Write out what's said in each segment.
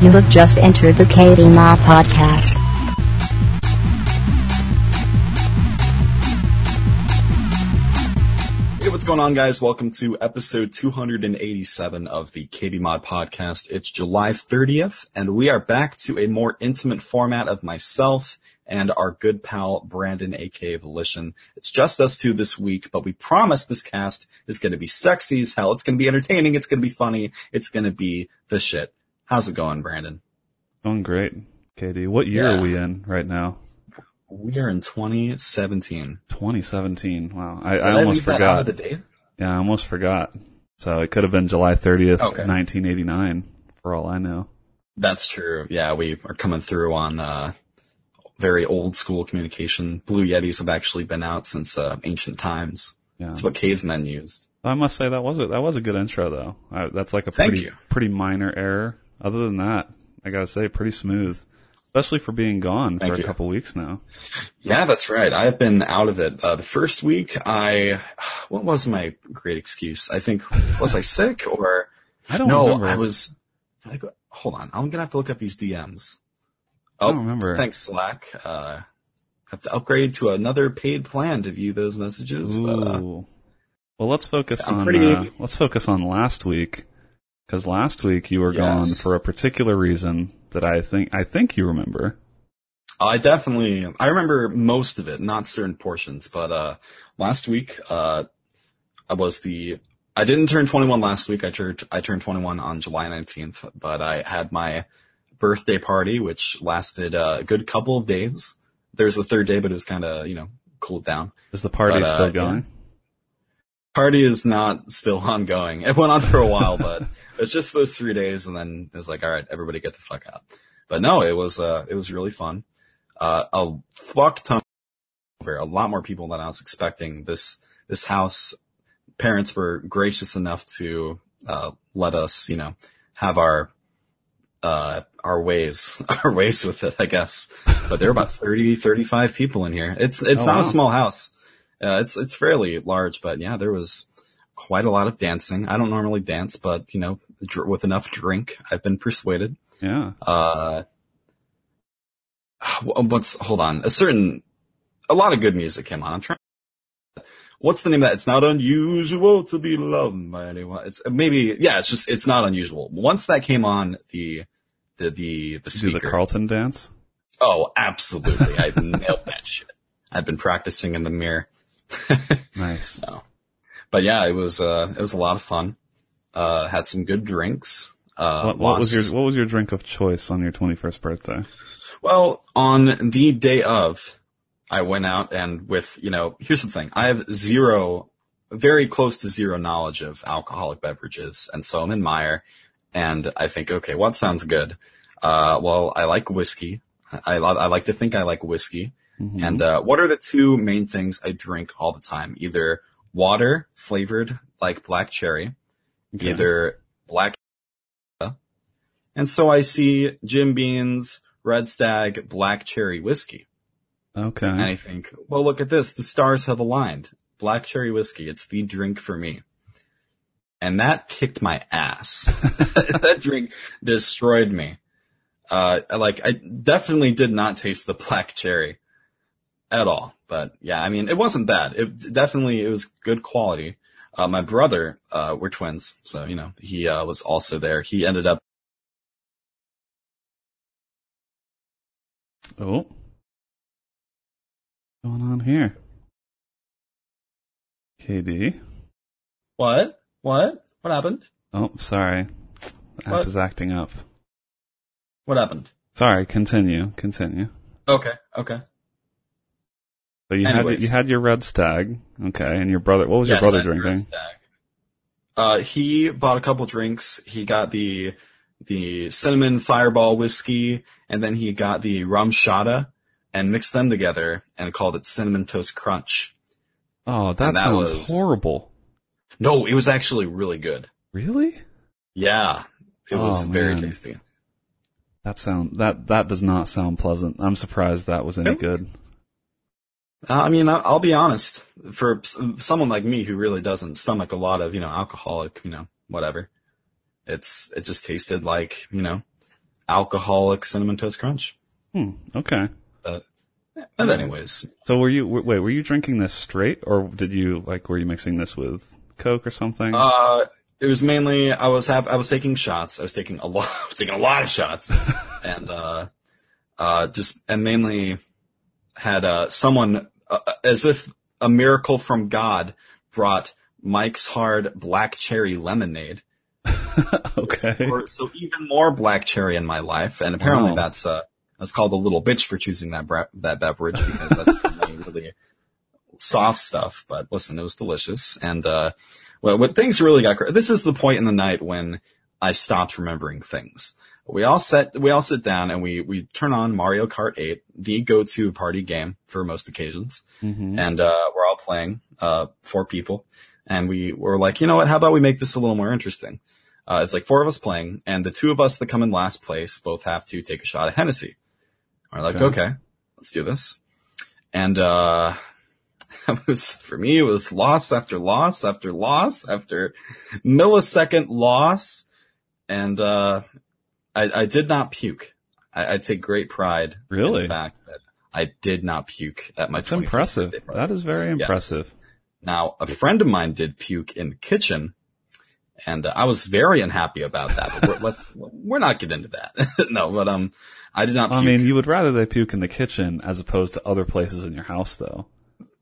You have just entered the KB Mod podcast. Hey, what's going on, guys? Welcome to episode 287 of the KB Mod podcast. It's July 30th, and we are back to a more intimate format of myself and our good pal Brandon, aka Volition. It's just us two this week, but we promise this cast is going to be sexy as hell. It's going to be entertaining. It's going to be funny. It's going to be the shit. How's it going, Brandon? Going great, Katie. What year Yeah. are we in right now? We are in 2017. 2017. Wow. I, Did I almost leave that out of forgot. the date? yeah, I almost forgot. So it could have been July 30th, Okay. 1989, for all I know. That's true. Yeah, we are coming through on uh, very old school communication. Blue Yetis have actually been out since uh, ancient times. Yeah. That's what cavemen used. I must say that was a, that was a good intro though. I, that's like a Thank pretty you. pretty minor error. Other than that, I gotta say, pretty smooth. Especially for being gone Thank for a couple weeks now. Yeah, that's right. I've been out of it. Uh, the first week, I what was my great excuse? I think was I sick or I don't no? remember. I was. Did I go? Hold on, I'm gonna have to look up these DMs. I Oh, don't remember. thanks Slack. Uh, have to upgrade to another paid plan to view those messages. Uh, Ooh. well, let's focus I'm on pretty- uh, let's focus on last week because last week you were gone for a particular reason that I think I think you remember. I definitely, I remember most of it, not certain portions, but, uh, last week, uh, I was the, I didn't turn 21 last week. I turned, I turned 21 on July 19th, but I had my birthday party, which lasted uh, a good couple of days. There's a third day, but it was kind of, you know, cooled down. Is the party But, uh, still going? Party is not still ongoing. It went on for a while, but it's just those three days, and then it was like, all right, everybody get the fuck out. But no, it was uh, it was really fun. Uh, a fuck ton, over a lot more people than I was expecting. This this house, parents were gracious enough to uh, let us, you know, have our uh, our ways, our ways with it, I guess. But there are about 30, 35 people in here. It's it's Oh, not wow. a small house. Uh, it's it's fairly large, but yeah, there was quite a lot of dancing. I don't normally dance, but you know, dr- with enough drink, I've been persuaded. Yeah. Uh, what's hold on? A certain, a lot of good music came on. I'm trying. What's the name of that? It's not unusual to be loved by anyone. It's maybe yeah. It's just it's not unusual. Once that came on, the the the the Do the. Carlton dance? oh, absolutely! I nailed that shit. I've been practicing in the mirror. Nice. But yeah, it was uh it was a lot of fun. Uh, had some good drinks. Uh, What, what was your What was your drink of choice on your 21st birthday? Well, on the day of, I went out and with, you know, here's the thing. I have zero, very close to zero knowledge of alcoholic beverages. And so I'm in Meijer and I think, okay, what sounds good? Uh, well, I like whiskey. I, I like to think I like whiskey. Mhm. And, uh, what are the two main things I drink all the time? Either water flavored like black cherry, Okay. either black and so I see Jim Beam's Red Stag Black Cherry Whiskey. Okay. And I think, well, look at this. The stars have aligned. Black Cherry Whiskey. It's the drink for me. And that kicked my ass. that drink destroyed me. Uh, like, I definitely did not taste the black cherry at all. But yeah, I mean, it wasn't bad. It definitely, it was good quality. Uh, my brother, uh, we're twins. So, you know, he, uh, was also there. He ended up Oh. What's going on here? KD. What? What? What happened? Oh, sorry. App What? is acting up. What happened? Sorry, continue. Continue. Okay, okay. So you had you had your red stag, okay, and your brother. What was Yes, your brother I had Red drinking? Stag. Uh, he bought a couple drinks. He got the the cinnamon fireball whiskey, and then he got the RumChata, and mixed them together and called it cinnamon toast crunch. Oh, that, And that sounds was- horrible. No, it was actually really good. Really? Yeah, it was Oh, very man. tasty. That sound that that does not sound pleasant. I'm surprised that was any good. Uh, I mean, I'll, I'll be honest. For someone like me who really doesn't stomach a lot of, you know, alcoholic, you know, whatever, it's it just tasted like, you know, alcoholic cinnamon toast crunch. Hmm. Okay. But, but anyways, So were you wait? Were you drinking this straight, or did you like? Were you mixing this with Coke or something? uh, it was mainly I was have I was taking shots. I was taking a lot. I was taking a lot of shots, and uh, uh, just and mainly had uh someone uh, as if a miracle from God brought Mike's Hard Black Cherry Lemonade. okay. Or- so even more black cherry in my life, and apparently Wow. that's uh that's called a little bitch for choosing that bre- that beverage because that's really soft stuff. But listen, it was delicious, and uh, well, what things really got. cra- This is the point in the night when I stopped remembering things. We all set we all sit down and we we turn on Mario Kart 8, the go-to party game for most occasions hmm and uh, we're all playing uh, four people, and we were like, you know what? How about we make this a little more interesting? Uh, it's like four of us playing, and the two of us that come in last place both have to take a shot at Hennessy. We're like, Okay. okay, let's do this. And uh, was for me, it was loss after loss after loss after millisecond loss, and uh, I, I did not puke. I, I take great pride Really? in the fact that I did not puke at my That's 21st impressive. birthday. That is very impressive. Now, a friend of mine did puke in the kitchen, and uh, I was very unhappy about that. But we're, let's we're not get into that. no, but um, I did not. Puke. I mean, you would rather they puke in the kitchen as opposed to other places in your house, though.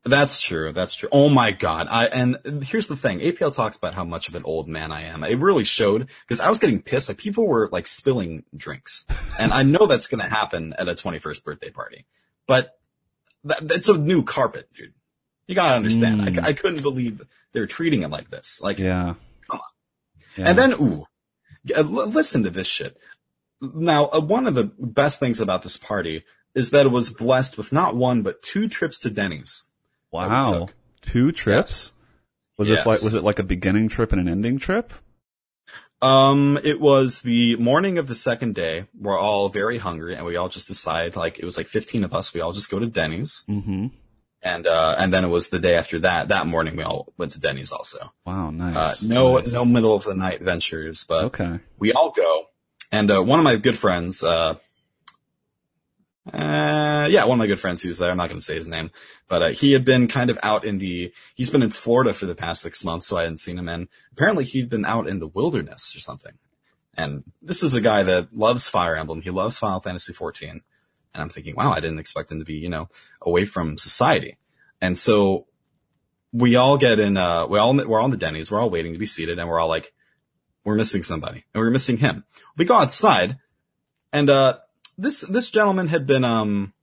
That's true. That's true. Oh my god! I and here's the thing. APL talks about how much of an old man I am. It really showed because I was getting pissed. Like people were like spilling drinks, and I know that's going to happen at a 21st birthday party. But that, that's a new carpet, dude. You gotta understand. Mm. I, I couldn't believe they're treating it like this. Like Yeah. Come on. Yeah. And then, ooh, listen to this shit. Now, uh, one of the best things about this party is that it was blessed with not one but two trips to Denny's. Wow, two trips. Was this like was it like a beginning trip and an ending trip? Um, it was the morning of the second day. We're all very hungry, and we all just decide like, it was like 15 of us. We all just go to Denny's, Mm-hmm. and uh, and then it was the day after that. That morning, we all went to Denny's also. Wow, nice. Uh, no, nice. no middle of the night ventures, but Okay. we all go, and uh, one of my good friends, uh, uh, yeah, one of my good friends who's there. I'm not going to say his name, but uh, he had been kind of out in the. He's been in Florida for the past six months, so I hadn't seen him. And apparently, he'd been out in the wilderness or something. And this is a guy that loves Fire Emblem. He loves Final Fantasy 14. And I'm thinking, wow, I didn't expect him to be, you know, away from society. And so we all get in. Uh, we all we're all in the Denny's. We're all waiting to be seated, and we're all like, we're missing somebody, and we're missing him. We go outside, and uh, this this gentleman had been um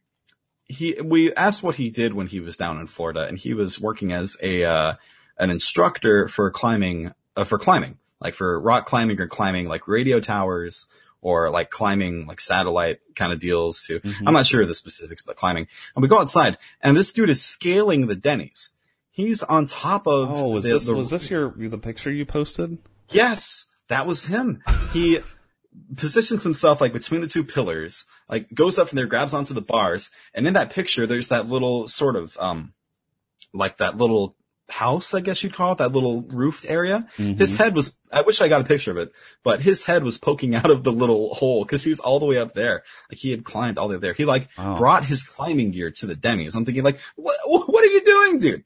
he we asked what he did when he was down in Florida, and he was working as a uh, an instructor for climbing uh, for climbing, like for rock climbing or climbing like radio towers or like climbing like satellite kind of deals too. Mhm. I'm not sure of the specifics, but climbing. And we go outside, and this dude is scaling the Denny's. He's on top of. Oh, was the- this the- was this your the picture you posted? Yes, that was him. He positions himself like between the two pillars, like goes up from there, grabs onto the bars, and in that picture, there's that little sort of um, like that little house, I guess you'd call it, that little roofed area. Mm-hmm. His head was. I wish I got a picture of it, but his head was poking out of the little hole because he was all the way up there. Like he had climbed all the way up there. He like Wow. brought his climbing gear to the Denny's. I'm thinking like, what? What are you doing, dude?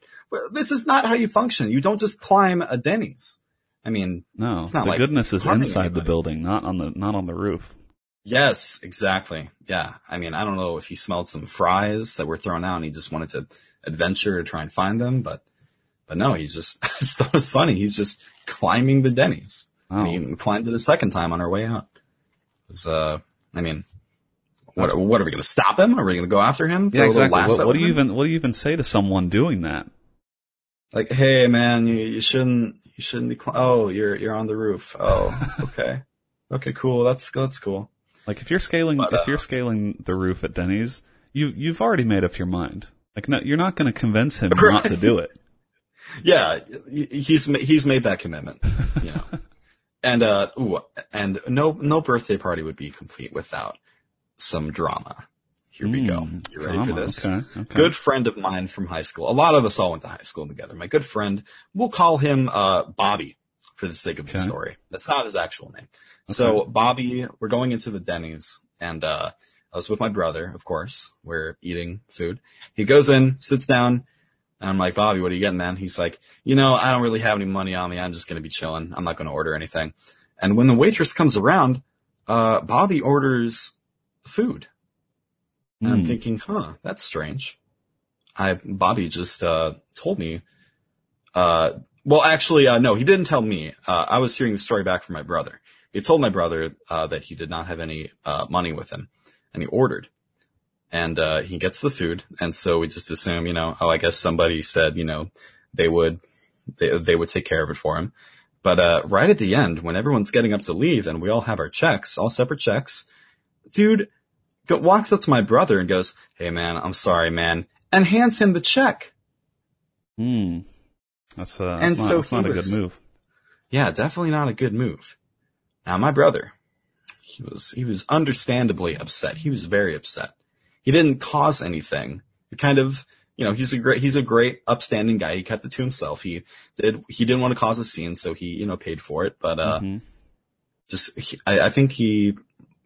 This is not how you function. You don't just climb a Denny's. I mean, No, It's not the like goodness is inside the building, not on the not on the roof. Yes, exactly. Yeah. I mean, I don't know if he smelled some fries that were thrown out and he just wanted to adventure to try and find them, but, but no, he just, I just thought it was funny. He's just climbing the Denny's. Wow. And he climbed it a second time on our way out. It was, uh, I mean, what, what are we going to stop him? Are we going to go after him? Yeah, Throw a little exactly. What, what do you even what do you even say to someone doing that? Like, hey man, you, you shouldn't, you shouldn't be, cl- oh, you're, you're on the roof. Oh, okay. okay, cool. That's, that's cool. Like if you're scaling But, if uh, you're scaling the roof at Denny's, you you've already made up your mind. Like no, you're not going to convince him not to do it. Yeah, he's he's made that commitment, you know. and uh, ooh, and no no birthday party would be complete without some drama. Here we go. Mm, You ready for this? Okay, okay. Good friend of mine from high school. A lot of us all went to high school together. My good friend, we'll call him uh, Bobby for the sake of the story. That's not his actual name. So Bobby, we're going into the Denny's and, uh, I was with my brother, of course. We're eating food. He goes in, sits down, and I'm like, Bobby, what are you getting, man? He's like, you know, I don't really have any money on me. I'm just going to be chilling. I'm not going to order anything. And when the waitress comes around, uh, Bobby orders food. And I'm Hmm. thinking, huh, that's strange. I, Bobby just, uh, told me, uh, well, actually, uh, no, he didn't tell me. Uh, I was hearing the story back from my brother. He told my brother, uh, that he did not have any, uh, money with him and he ordered and, uh, he gets the food. And so we just assume, you know, oh, I guess somebody said, you know, they would, they, they would take care of it for him. But, uh, right at the end, when everyone's getting up to leave and we all have our checks, all separate checks, dude walks up to my brother and goes, Hey man, I'm sorry, man, and hands him the check. Hmm. That's, uh, And that's not, so that's not he a good move. Yeah, definitely not a good move. Now my brother, he was, he was understandably upset. He was very upset. He didn't cause anything. He kind of, you know, he's a great, he's a great upstanding guy. He kept it to himself. He did, he didn't want to cause a scene, so he, you know, paid for it. But, uh, Mhm. just, he, I, I think he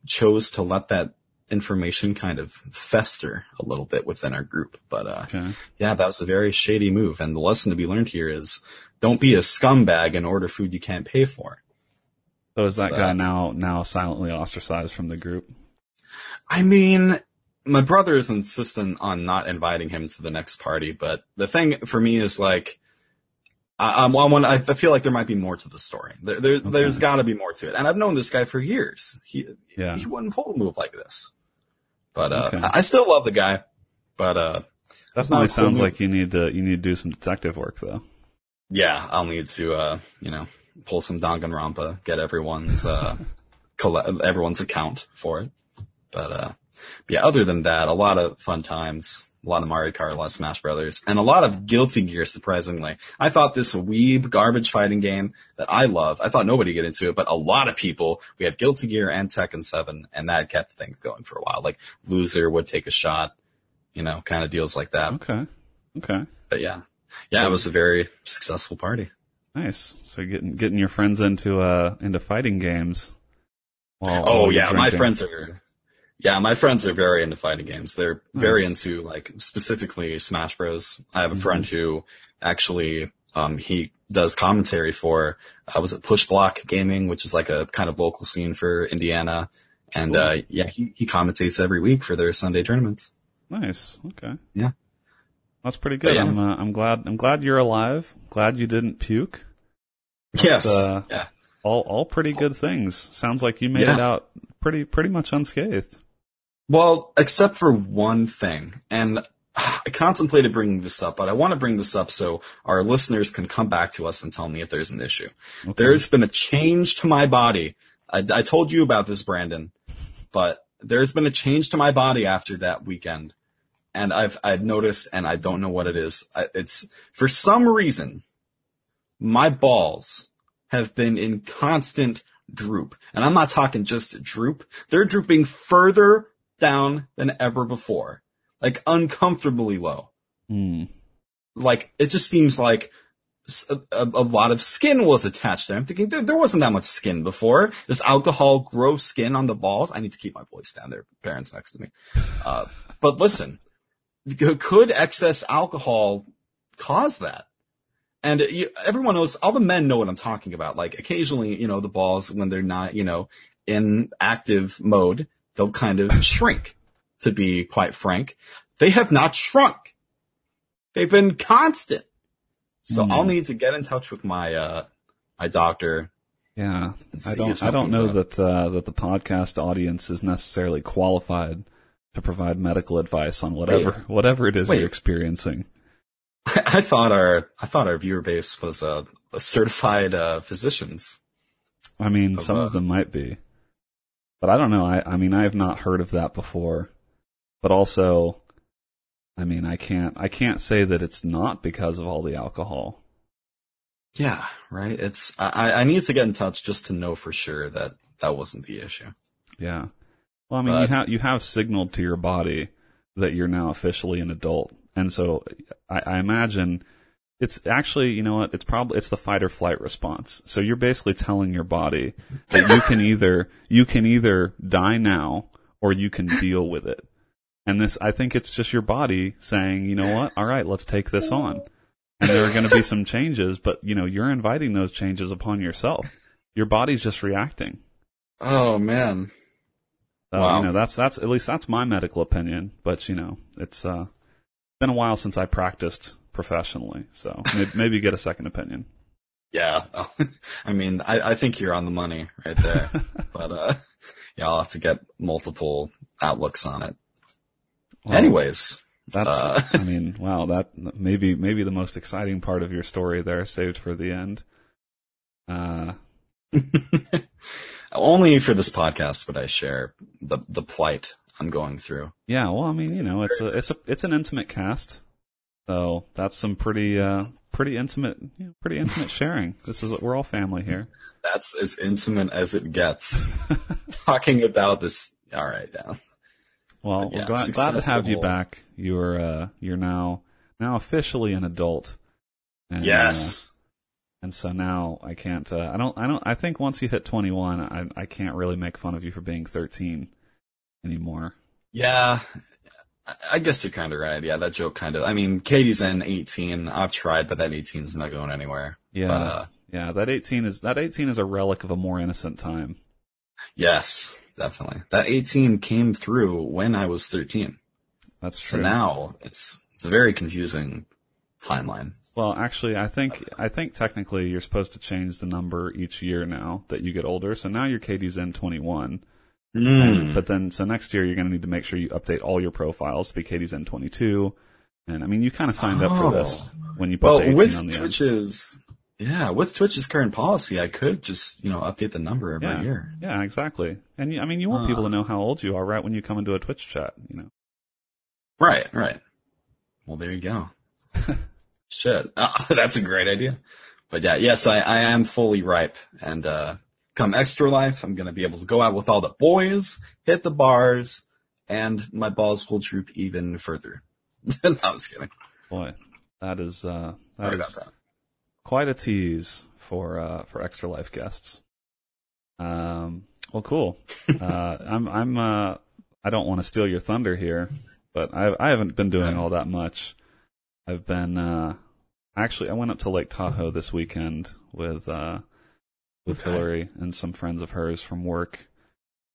chose to let that information kind of fester a little bit within our group. But, uh, Okay. yeah, that was a very shady move. And the lesson to be learned here is don't be a scumbag and order food you can't pay for. So is that So guy now, now silently ostracized from the group? I mean, my brother is insistent on not inviting him to the next party, but the thing for me is like, I, I'm, I, want, I feel like there might be more to the story. There, there, There's got to be more to it. And I've known this guy for years. He, Yeah. he wouldn't pull a move like this. But, uh, Okay. I, still love the guy, but, uh, not definitely a cool sounds move. like you need to, you need to do some detective work though. yeah, I'll need to, uh, you know, pull some Danganronpa, get everyone's, uh, colle- everyone's account for it. But, uh, yeah, other than that, a lot of fun times, a lot of Mario Kart, a lot of Smash Brothers, and a lot of Guilty Gear, surprisingly. I thought this weeb garbage fighting game that I love, I thought nobody get into it, but a lot of people, we had Guilty Gear and Tekken 7, and that kept things going for a while. Like, loser would take a shot, you know, kind of deals like that. Okay. Okay. But yeah. Yeah, it was a very successful party. Nice. So getting, getting your friends into, uh, into fighting games. While, Oh while yeah, my friends are. Yeah, my friends are very into fighting games. They're very into like specifically Smash Bros. I have a Mm-hmm. friend who actually um he does commentary for uh, was it Push Block Gaming, which is like a kind of local scene for Indiana. And uh yeah, he he commentates every week for their Sunday tournaments. Nice. Okay. Yeah. That's pretty good. yeah. I'm, uh, I'm glad, I'm glad you're alive. Glad you didn't puke. yes. uh, yeah. All, all pretty good things. Sounds like you made Yeah. it out pretty, pretty much unscathed. Well, except for one thing, and I contemplated bringing this up, but I want to bring this up so our listeners can come back to us and tell me if there's an issue. Okay. There's been a change to my body. I, I told you about this, Brandon, but there's been a change to my body after that weekend. And I've, I've noticed, and I don't know what it is. I, it's, for some reason, my balls have been in constant droop. And I'm not talking just droop. They're drooping further down than ever before. Like uncomfortably low Hmm. like it just seems like a lot of skin was attached there. I'm thinking there, there wasn't that much skin before. This alcohol grows skin on the balls. I need to keep my voice down. There, parents next to me. Uh, but listen, could excess alcohol cause that? And you, everyone knows, all the men know what I'm talking about. Like occasionally, you know, the balls when they're not, you know, in active mode, they'll kind of shrink. To be quite frank, they have not shrunk. They've been constant. So Hmm. I'll need to get in touch with my uh my doctor. Yeah. I don't, I don't know up. that, uh, that the podcast audience is necessarily qualified to provide medical advice on whatever, whatever it is Wait. you're experiencing. I, I thought our I thought our viewer base was uh, a certified uh, physicians. I mean, Of, some uh, of them might be, but I don't know. I, I mean, I have not heard of that before, but also, I mean, I can't, I can't say that it's not because of all the alcohol. Yeah, right. It's I I need to get in touch just to know for sure that that wasn't the issue. Yeah. Well, I mean, you have, you have signaled to your body that you're now officially an adult. And so I, I imagine it's actually, you know what? It's probably it's the fight or flight response. So you're basically telling your body that you can either you can either die now or you can deal with it. And this, I think it's just your body saying, you know what? All right, let's take this on. And there are going to be some changes, but you know, you're inviting those changes upon yourself. Your body's just reacting. Oh man. So, Wow. you know, that's, that's, at least that's my medical opinion, but you know, it's, uh, been a while since I practiced professionally, so maybe, maybe get a second opinion. Yeah. I mean, I, I think you're on the money right there. but uh yeah, I'll have to get multiple outlooks on it. Well, Anyways. That's, Uh, I mean, wow, that maybe maybe the most exciting part of your story there, saved for the end. Uh, Only for this podcast would I share the the plight I'm going through. yeah, well, I mean, you know, it's a it's a it's an intimate cast, so that's some pretty uh pretty intimate, you know, pretty intimate sharing. This is we're all family here. That's as intimate as it gets. Talking about this. All right, yeah. Well, Yeah, we're glad, glad to have you back. You're uh you're now now officially an adult. And, uh, Yes. and so now I can't. Uh, I don't. I don't. I think once you hit 21, I I can't really make fun of you for being 13 anymore. Yeah. I- guess you're kind of right. Yeah, that joke kind of. I mean, Katie's in 18. I've tried, but that 18 is not going anywhere. Yeah. But, uh, yeah. That 18 is that 18 is a relic of a more innocent time. yes, definitely. That 18 came through when I was 13. That's true. So now it's it's a very confusing timeline. well, actually, I think I think technically you're supposed to change the number each year now that you get older. So now your Katie's in 21. And- but then, so next year you're going to need to make sure you update all your profiles to be Katie's N22. And I mean, you kind of signed up for this when you put well, the 18 with on the end. Twitch's yeah, with Twitch's current policy, I could just you know update the number every Yeah, year. yeah, exactly. And you, I mean, you want people to know how old you are right when you come into a Twitch chat. You know, Right, right. Well, there you go. Shit, Ah, that's a great idea. But yeah, yes, I, I am fully ripe, and uh come extra life, I'm gonna be able to go out with all the boys, hit the bars, and my balls will droop even further. no, I was kidding. boy, that is uh, that is that. quite a tease for uh, for extra life guests. Um, well, cool. uh, I'm I'm uh, I don't want to steal your thunder here, but I I haven't been doing all that much. I've been uh, actually I went up to Lake Tahoe this weekend with uh, with Okay. Hillary and some friends of hers from work.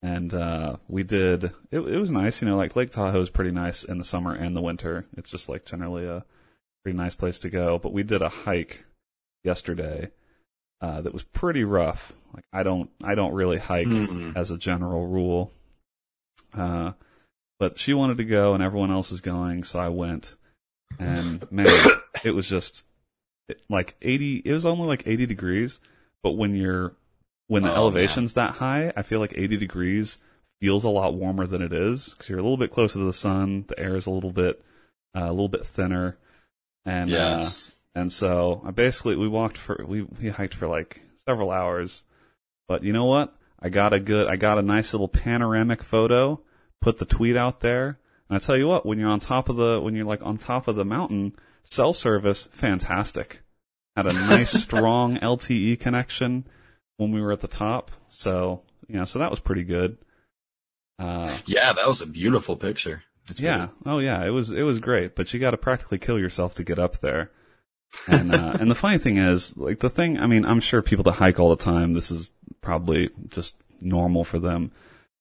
And uh, we did. It, it was nice, you know. Like Lake Tahoe is pretty nice in the summer and the winter. It's just like generally a pretty nice place to go. But we did a hike yesterday uh, that was pretty rough. Like I don't, I don't really hike Mm. as a general rule. Uh, but she wanted to go, and everyone else is going, so I went. And man, it was just it- like eighty. It was only like eighty degrees, but when you're when the Oh, elevation's that high, I feel like eighty degrees feels a lot warmer than it is because you're a little bit closer to the sun. The air is a little bit, uh, a little bit thinner, and uh, and so I basically we walked for we we hiked for like several hours. But you know what? I got a good I got a nice little panoramic photo, put the tweet out there, and I tell you what, when you're on top of the when you're like on top of the mountain, cell service fantastic. Had a nice strong LTE connection when we were at the top. So, you know, so that was pretty good. Uh yeah, that was a beautiful picture. It's yeah. Oh yeah. It was it was great, but you got to practically kill yourself to get up there. And uh, and the funny thing is, like the thing. I mean, I'm sure people that hike all the time. This is probably just normal for them.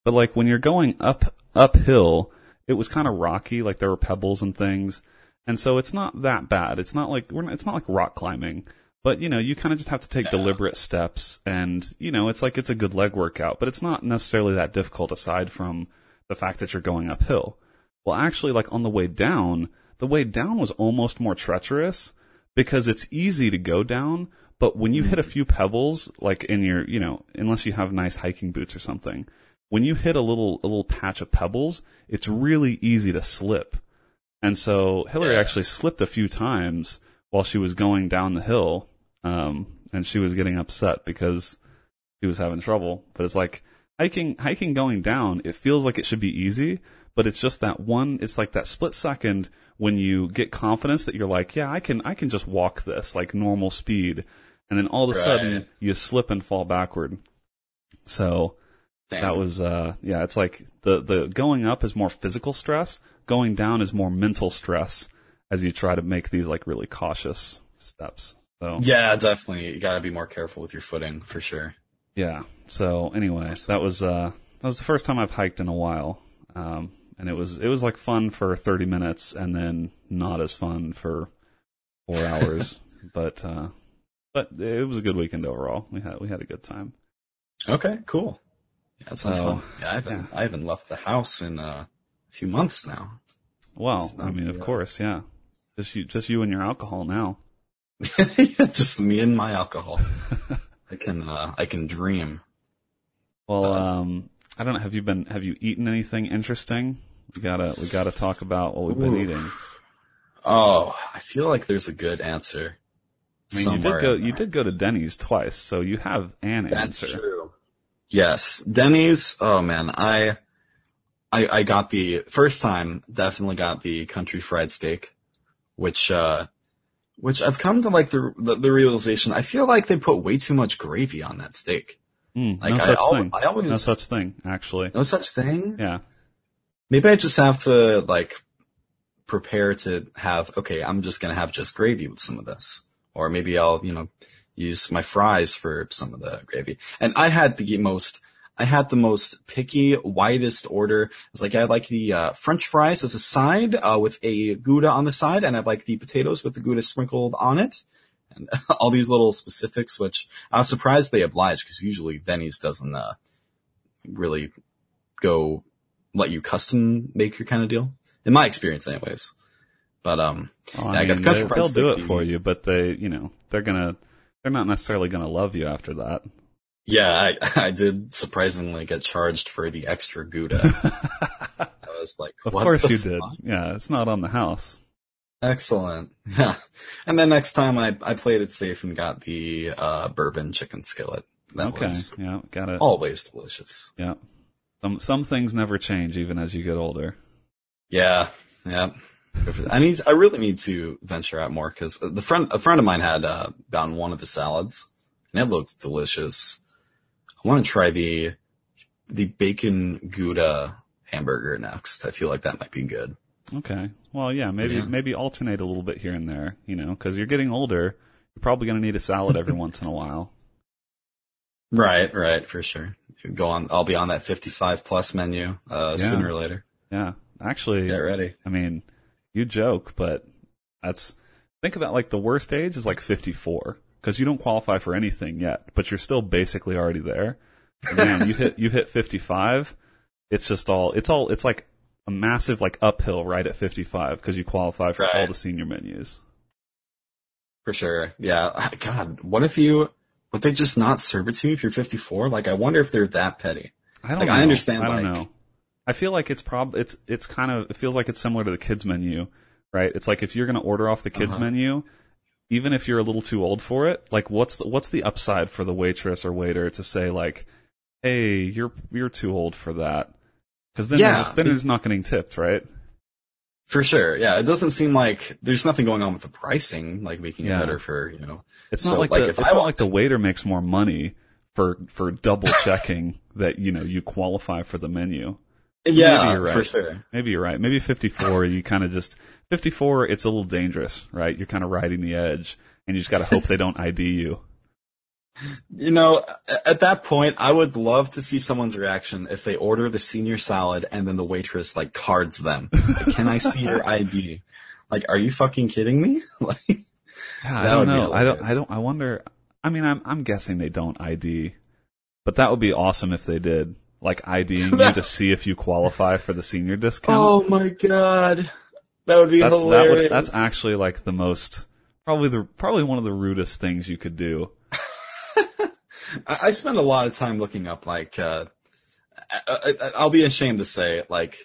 But like when you're going up uphill, it was kind of rocky. Like there were pebbles and things, and so it's not that bad. It's not like we're not, it's not like rock climbing. But you know, you kind of just have to take deliberate steps, and you know, it's like it's a good leg workout. But it's not necessarily that difficult aside from the fact that you're going uphill. Well, actually, like on the way down, the way down was almost more treacherous because it's easy to go down, but when you hit a hmm. few pebbles, like in your, you know, unless you have nice hiking boots or something, when you hit a little, a little patch of pebbles, it's really easy to slip. And so Hillary Yeah. actually slipped a few times while she was going down the hill. Um, and she was getting upset because she was having trouble. But it's like hiking, hiking going down, it feels like it should be easy, but it's just that one, it's like that split second when you get confidence that you're like, yeah, I can, I can just walk this like normal speed. And then all of a Right. sudden you slip and fall backward. So Damn. that was, uh, yeah, it's like the, the going up is more physical stress. Going down is more mental stress as you try to make these like really cautious steps. So yeah, definitely. You gotta be more careful with your footing for sure. Yeah. So anyway, so that was uh that was the first time I've hiked in a while. Um and it was it was like fun for 30 minutes and then not as fun for 4 hours. but uh but it was a good weekend overall. We had we had a good time. Okay, cool. Yeah, that sounds So, fun. Yeah, I haven't yeah. I haven't left the house in uh, few months now. Well, I mean, of course, yeah. Just you just you and your alcohol now. Just me and my alcohol. I can uh, I can dream. Well, Uh, um I don't know, have you been have you eaten anything interesting? We got to we got to talk about what we've been Ooh. eating. Oh, I feel like there's a good answer. I mean, you did go you did go to Denny's twice, so you have an That's answer. true. Yes, Denny's. Oh man, I, I, I got the first time. Definitely got the country fried steak, which, uh, which I've come to like the the, the realization. I feel like they put way too much gravy on that steak. Mm, Like no such al- thing. I always No such thing, actually. no such thing. Yeah. Maybe I just have to like prepare to have. Okay, I'm just gonna have just gravy with some of this, or maybe I'll you know use my fries for some of the gravy. And I had the most. I had the most picky, widest order. I was like I like the uh, French fries as a side uh, with a Gouda on the side, and I like the potatoes with the Gouda sprinkled on it, and all these little specifics. Which I was surprised they obliged because usually Denny's doesn't uh, really go let you custom make your kind of deal. In my experience, anyways. But um, Well, Yeah, I I got mean, the country they, fried will do it for you- you, but they, you know, they're gonna, they're not necessarily gonna love you after that. Yeah, I, I did surprisingly get charged for the extra Gouda. I was like, Of course you did. Yeah, it's not on the house. Excellent. Yeah. And then next time I, I played it safe and got the uh, bourbon chicken skillet. That okay. was Yeah, got it. always delicious. Yeah. Some some things never change even as you get older. Yeah, yeah. I need. I really need to venture out more because the friend, a friend of mine had uh, gotten one of the salads, and it looked delicious. I want to try the the bacon gouda hamburger next. I feel like that might be good. Okay. Well, yeah, maybe Yeah. maybe alternate a little bit here and there, you know, because you're getting older. You're probably going to need a salad every once in a while. Right, right, for sure. Go on. I'll be on that fifty-five plus menu uh, Yeah. sooner or later. Yeah. Actually, Get ready. I mean, you joke, but that's think about like the worst age is like 54 because you don't qualify for anything yet, but you're still basically already there. Man, you hit you hit 55. It's just all it's all it's like a massive like uphill right at 55 because you qualify for all the senior menus. For sure. Yeah. God, what if you? Would they just not serve it to you if you're 54? Like, I wonder if they're that petty. I don't Like, know. I understand, I don't like- know. I feel like it's prob it's it's kind of it feels like it's similar to the kids menu, right? It's like if you're going to order off the kids Uh-huh. menu, even if you're a little too old for it, like what's the, what's the upside for the waitress or waiter to say like, "Hey, you're you're too old for that." Cuz then Yeah. just, then they're not getting tipped, right? For sure. Yeah. It doesn't seem like there's nothing going on with the pricing, like making Yeah. it better for, you know. It's So, not like, like, the if it's I not like the waiter makes more money for for double checking that, you know, you qualify for the menu. Yeah, Maybe you're right. for sure. Maybe you're right. Maybe 54, you kind of just, 54, it's a little dangerous, right? You're kind of riding the edge and you just got to hope they don't ID you. You know, at that point, I would love to see someone's reaction if they order the senior salad and then the waitress like cards them. Like, Can I see your ID? Like, are you fucking kidding me? like, Yeah, I don't know. I don't. I don't, I wonder, I mean, I'm, I'm guessing they don't ID, but that would be awesome if they did. Like IDing you to see if you qualify for the senior discount. oh my god, that would be that's, that hilarious. would, that's actually like the most, probably the, probably one of the rudest things you could do. I, I spend a lot of time looking up like uh, I, I, I'll be ashamed to say like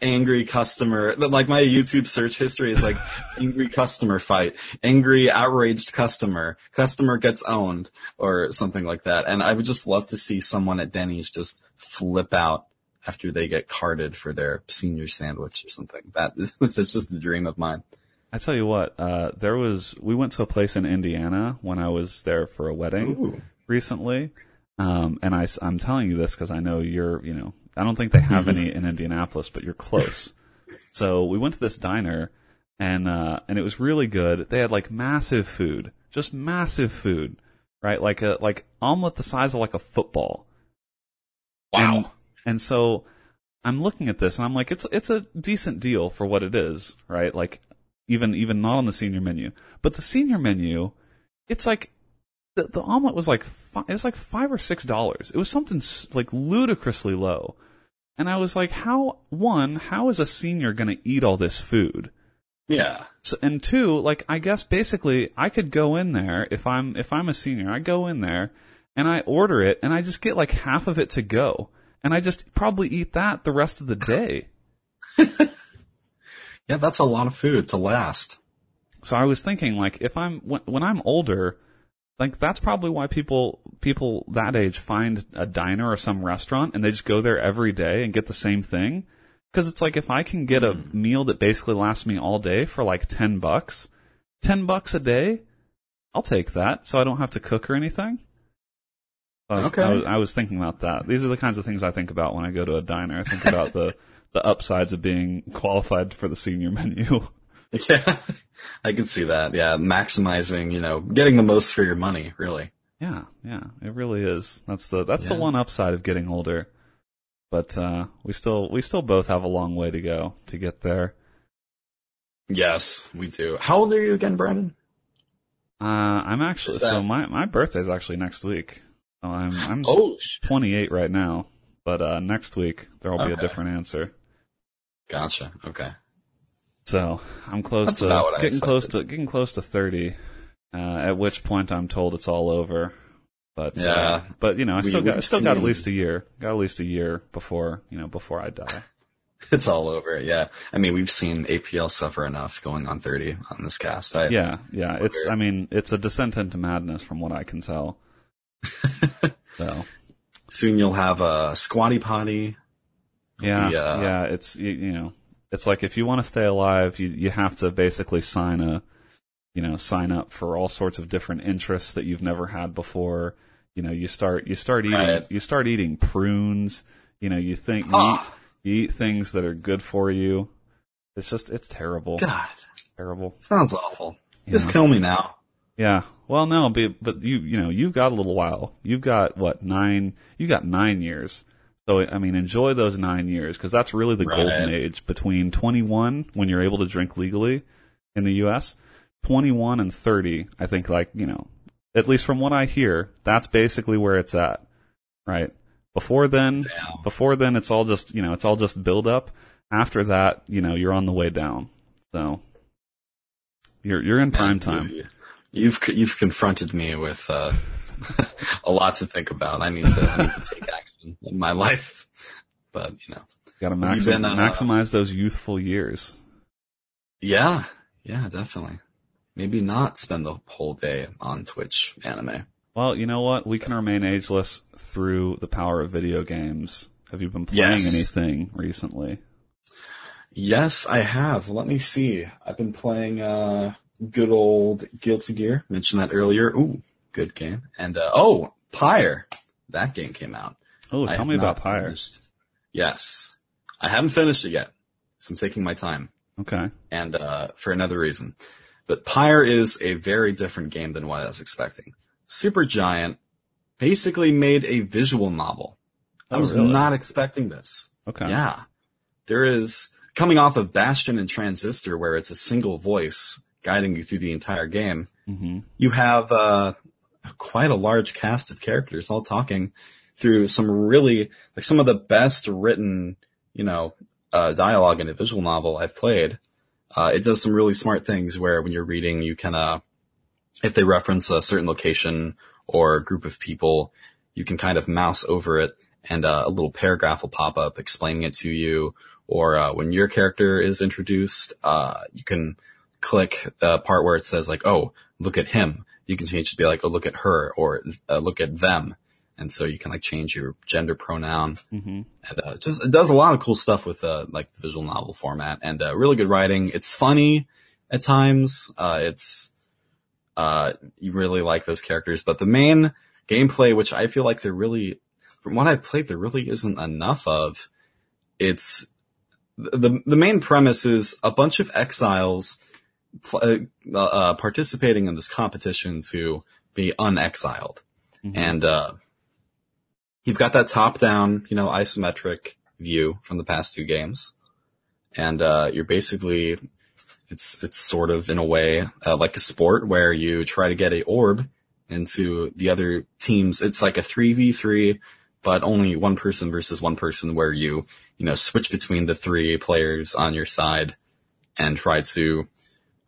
angry customer like my YouTube search history is like angry customer fight, angry outraged customer, customer gets owned or something like that. And I would just love to see someone at Denny's just flip out after they get carded for their senior sandwich or something. That is that's just a dream of mine. I tell you what, uh, there was, we went to a place in Indiana when I was there for a wedding Ooh. recently. Um, and I, am telling you this because I know you're, you know, I don't think they have Mm-hmm. any in Indianapolis, but you're close. so we went to this diner and, uh, and it was really good. They had like massive food, just massive food, right? Like a, like omelet the size of like a football. Wow. And, and so I'm looking at this and I'm like, it's it's a decent deal for what it is, right? Like even even not on the senior menu, but the senior menu, it's like the the omelet was like fi- it was like five or six dollars. It was something like ludicrously low, and I was like, how one, how is a senior going to eat all this food? yeah. So, and two, like I guess basically I could go in there if I'm if I'm a senior, I go in there and I order it and I just get like half of it to go. And I just probably eat that the rest of the day. Yeah, that's a lot of food to last. So I was thinking like if I'm when, when I'm older, like that's probably why people people that age find a diner or some restaurant and they just go there every day and get the same thing. Cause it's like if I can get a hmm. meal that basically lasts me all day for like 10 bucks, 10 bucks a day, I'll take that so I don't have to cook or anything. I was, Okay. I was, I was thinking about that. These are the kinds of things I think about when I go to a diner. I think about the, the upsides of being qualified for the senior menu. Yeah, I can see that. Yeah, maximizing, you know, getting the most for your money, really. Yeah, yeah, it really is. That's the that's the one upside of getting older. But uh we still we still both have a long way to go to get there. Yes, we do. How old are you again, Brandon? Uh I'm actually that- so my my birthday's actually next week. So I'm I'm Oh, 28 right now, but uh next week there'll be a different answer. gotcha. Okay. So I'm close That's to about what I getting close to getting close to 30. Uh at which point I'm told it's all over. But uh, Yeah. but you know, I We- still got I we've still got at least a year. Got at least a year before, you know, before I die. It's all over. Yeah. I mean, we've seen APL suffer enough going on 30 on this cast. I, Yeah, yeah. It's I mean, it's a descent into madness from what I can tell. so Soon you'll have a squatty potty. yeah, Yeah. yeah. It's you, you know, it's like if you want to stay alive, you you have to basically sign a, you know, sign up for all sorts of different interests that you've never had before. You know, you start you start eating Right. you start eating prunes. You know, you think you, eat, you eat things that are good for you. It's just it's terrible, God, terrible. sounds awful. Just Yeah. kill me now. Yeah. Well, no, but, but you, you know, you've got a little while. You've got what nine? You got nine years. So I mean, enjoy those nine years because that's really the Right. golden age between 21 when you're able to drink legally in the U.S. 21 and 30. I think like you know, at least from what I hear, that's basically where it's at. Right. Before then, Damn. before then, it's all just you know, it's all just build up. After that, you know, you're on the way down. So you're you're in prime time. you- You've you've confronted me with uh, a lot to think about. I need to I need to take action in my life. But you know, Got to maxim- uh, maximize those youthful years. yeah, yeah, definitely. Maybe not spend the whole day on Twitch anime. Well, you know what? We can remain ageless through the power of video games. Have you been playing Yes. anything recently? Yes, I have. Let me see. I've been playing uh good old Guilty Gear. Mentioned that earlier. Ooh, good game. And uh oh, Pyre. That game came out. Oh, tell me about Pyre. finished- Yes. I haven't finished it yet. So I'm taking my time. Okay. And uh for another reason. But Pyre is a very different game than what I was expecting. Supergiant basically made a visual novel. I Oh, was really? not expecting this. Okay. Yeah. There is coming off of Bastion and Transistor where it's a single voice guiding you through the entire game. hmm You have uh quite a large cast of characters all talking through some really like some of the best written, you know, uh dialogue in a visual novel I've played. Uh it does some really smart things where when you're reading you can uh if they reference a certain location or group of people, you can kind of mouse over it and uh, a little paragraph will pop up explaining it to you. Or uh, when your character is introduced, uh, you can click the part where it says like, "Oh, look at him." You can change to be like, "Oh, look at her," or uh, "Look at them," and so you can like change your gender pronoun. hmm And uh, just it does a lot of cool stuff with uh, like the visual novel format and uh, really good writing. It's funny at times. Uh, it's uh, you really like those characters, but the main gameplay, which I feel like there really, from what I've played, there really isn't enough of. It's the the main premise is a bunch of exiles uh, uh, participating in this competition to be unexiled, Mhm. and uh, you've got that top down, you know, isometric view from the past two games, and uh, you're basically it's it's sort of in a way uh, like a sport where you try to get a orb into the other teams. It's like a three v three, but only one person versus one person, where you you know switch between the three players on your side and try to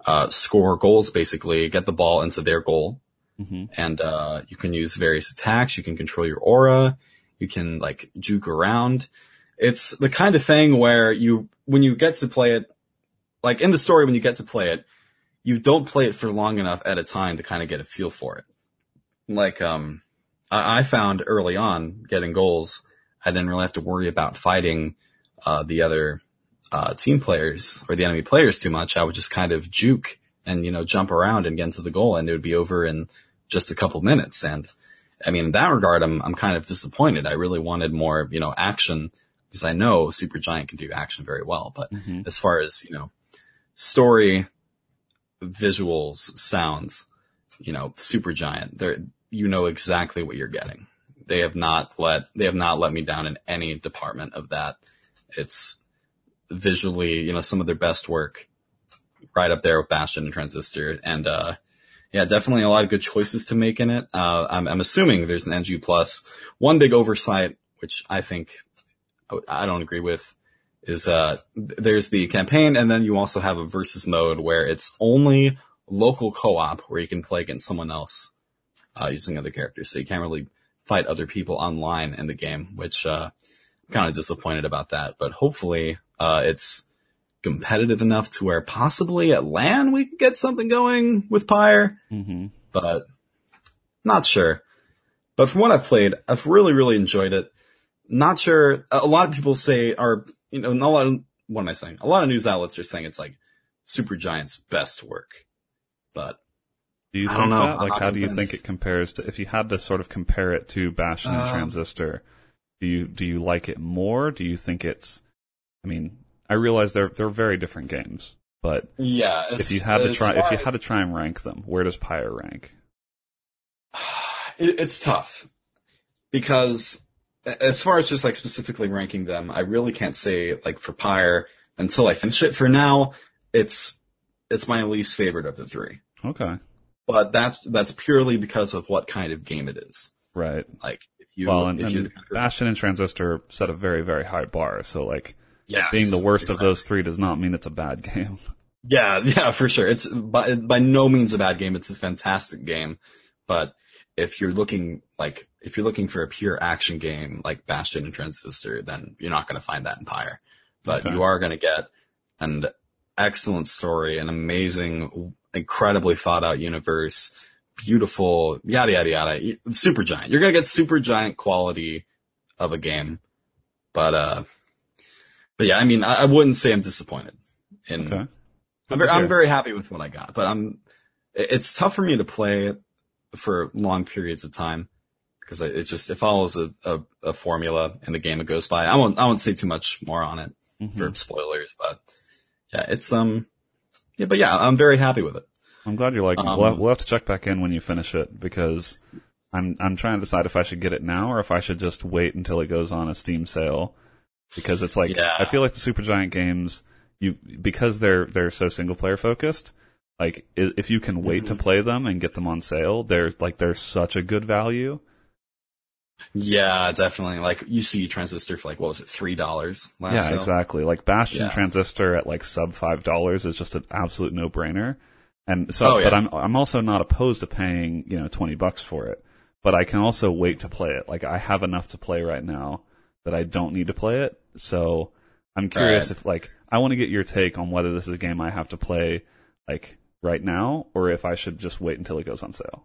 uh, score goals. Basically, get the ball into their goal, hmm and uh, you can use various attacks. You can control your aura. You can like juke around. It's the kind of thing where you, when you get to play it, like in the story, when you get to play it, you don't play it for long enough at a time to kind of get a feel for it. Like, um, I, I found early on getting goals, I didn't really have to worry about fighting, uh, the other, uh, team players or the enemy players too much. I would just kind of juke and, you know, jump around and get into the goal and it would be over in just a couple minutes. And I mean, in that regard, I'm, I'm kind of disappointed. I really wanted more, you know, action because I know Supergiant can do action very well. But hmm as far as, you know, story, visuals, sounds, you know, Supergiant, they're, you know exactly what you're getting. They have not let, they have not let me down in any department of that. It's visually, you know, some of their best work right up there with Bastion and Transistor. And, uh, yeah, definitely a lot of good choices to make in it. Uh, I'm, I'm assuming there's an NG plus. One big oversight, which I think I don't agree with, is uh, there's the campaign, and then you also have a versus mode where it's only local co-op where you can play against someone else uh, using other characters. So you can't really fight other people online in the game, which uh, kind of disappointed about that. But hopefully, uh, it's competitive enough to where possibly at LAN we could get something going with Pyre hmm but not sure. But from what I've played, I've really, really enjoyed it. Not sure. A lot of people say are, you know, not a lot of, what am I saying? A lot of news outlets are saying it's like Supergiant's best work. But Do you I think don't know. that? Like, how do you think it compares to? If you had to sort of compare it to Bastion and Um, Transistor, do you do you like it more? Do you think it's? I mean, I realize they're they're very different games, but yeah, if you had to try, if you had to try and rank them, where does Pyre rank? it, it's tough because as far as just like specifically ranking them, I really can't say like for Pyre until I finish it. For now, it's it's my least favorite of the three. Okay, but that's that's purely because of what kind of game it is. right. Like you, well, and, and the kind of person- Bastion and Transistor set a very very high bar. So like Yes, being the worst exactly. of those three does not mean it's a bad game. Yeah, yeah, for sure. It's by by no means a bad game. It's a fantastic game, but if you're looking like if you're looking for a pure action game like Bastion and Transistor, then you're not going to find that in Pyre. But Okay. you are going to get an excellent story, an amazing, incredibly thought out universe, beautiful, yada yada yada. Supergiant. You're going to get Supergiant quality of a game, but uh, but yeah, I mean, I, I wouldn't say I'm disappointed in Okay, I'm very, I'm very happy with what I got, but I'm, it's tough for me to play for long periods of time because it just, it follows a, a, a formula in the game it goes by. I won't, I won't say too much more on it Mhm. for spoilers, but yeah, it's, um, yeah, but yeah, I'm very happy with it. I'm glad you're liking it. Um, We'll, we'll have to check back in when you finish it because I'm I'm trying to decide if I should get it now or if I should just wait until it goes on a Steam sale because it's like Yeah. I feel like the Supergiant games you because they're they're so single player focused. Like if you can wait to Mhm. play them and get them on sale, they're like they're such a good value. Yeah, definitely. Like you see Transistor for like, what was it? $3 last yeah, sale? exactly. Like Bastion Yeah. Transistor at like sub five dollars is just an absolute no brainer. And so, Oh, yeah. but I'm I'm also not opposed to paying you know twenty bucks for it. But I can also wait to play it. Like I have enough to play right now that I don't need to play it. So I'm curious Right. if like I want to get your take on whether this is a game I have to play like right now or if I should just wait until it goes on sale.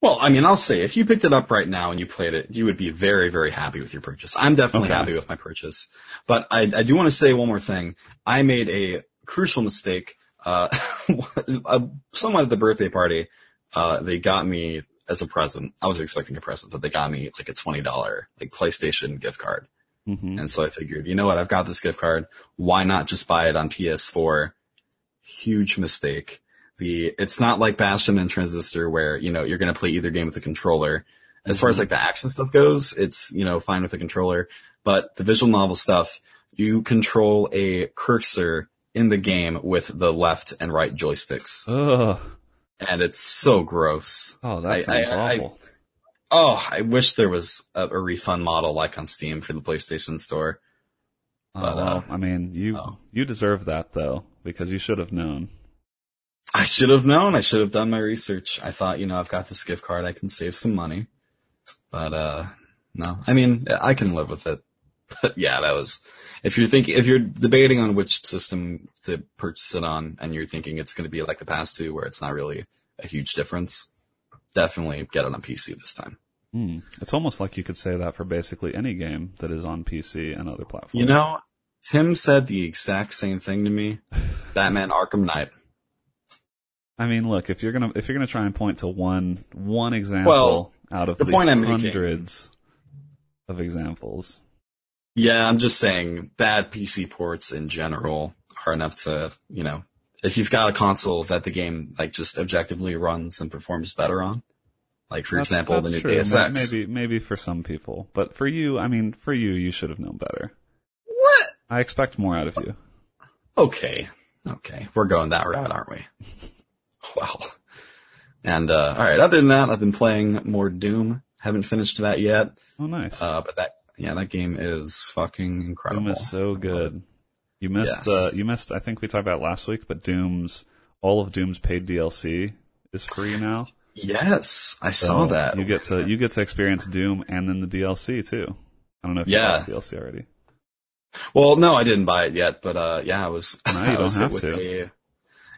Well, I mean, I'll say if you picked it up right now and you played it, you would be very, very happy with your purchase. I'm definitely Okay. happy with my purchase. But I, I do want to say one more thing. I made a crucial mistake. Uh, uh, someone at the birthday party, uh, they got me as a present. I was expecting a present, but they got me like a $20 like PlayStation gift card. hmm And so I figured, you know what? I've got this gift card. Why not just buy it on PS4? Huge mistake. The, it's not like Bastion and Transistor where, you know, you're going to play either game with a controller. As far as like the action stuff goes, it's, you know, fine with a controller, but the visual novel stuff, you control a cursor in the game with the left and right joysticks. Ugh. And it's so gross. Oh, that sounds I- I- awful. Oh, I wish there was a, a refund model like on Steam for the PlayStation Store. oh, well, uh, I mean, you oh. you deserve that though because you should have known. I should have known. I should have done my research. I thought, you know, I've got this gift card. I can save some money. But, uh, no, I mean, I can live with it. But yeah, that was, if you're thinking, if you're debating on which system to purchase it on and you're thinking it's going to be like the past two where it's not really a huge difference, definitely get it on PC this time. Hmm. It's almost like you could say that for basically any game that is on PC and other platforms. You know, Tim said the exact same thing to me. Batman Arkham Knight. I mean, look, if you're gonna if you're gonna try and point to one one example Well, out of the the, point I'm making- hundreds of examples, Yeah, I'm just saying bad PC ports in general are enough to, you know, if you've got a console that the game like just objectively runs and performs better on, like for That's- example that's the new true. Deus Ex. Maybe maybe for some people, but for you, I mean, for you, you should have known better. What? I expect more out of you. Okay, okay, we're going that route, aren't we? well, and uh all right. Other than that, I've been playing more Doom. Haven't finished that yet, Oh, nice. uh, but that yeah, that game is fucking incredible. Doom is so good. You missed Yes. uh you missed I think we talked about it last week, but Doom's all of Doom's paid DLC is free now. Yes, I saw that. You get to you get to experience Doom and then the DLC too. I don't know if you Yeah. bought the DLC already. Well, no, I didn't buy it yet, but uh, yeah, I was. No, you I don't was hit with to. A,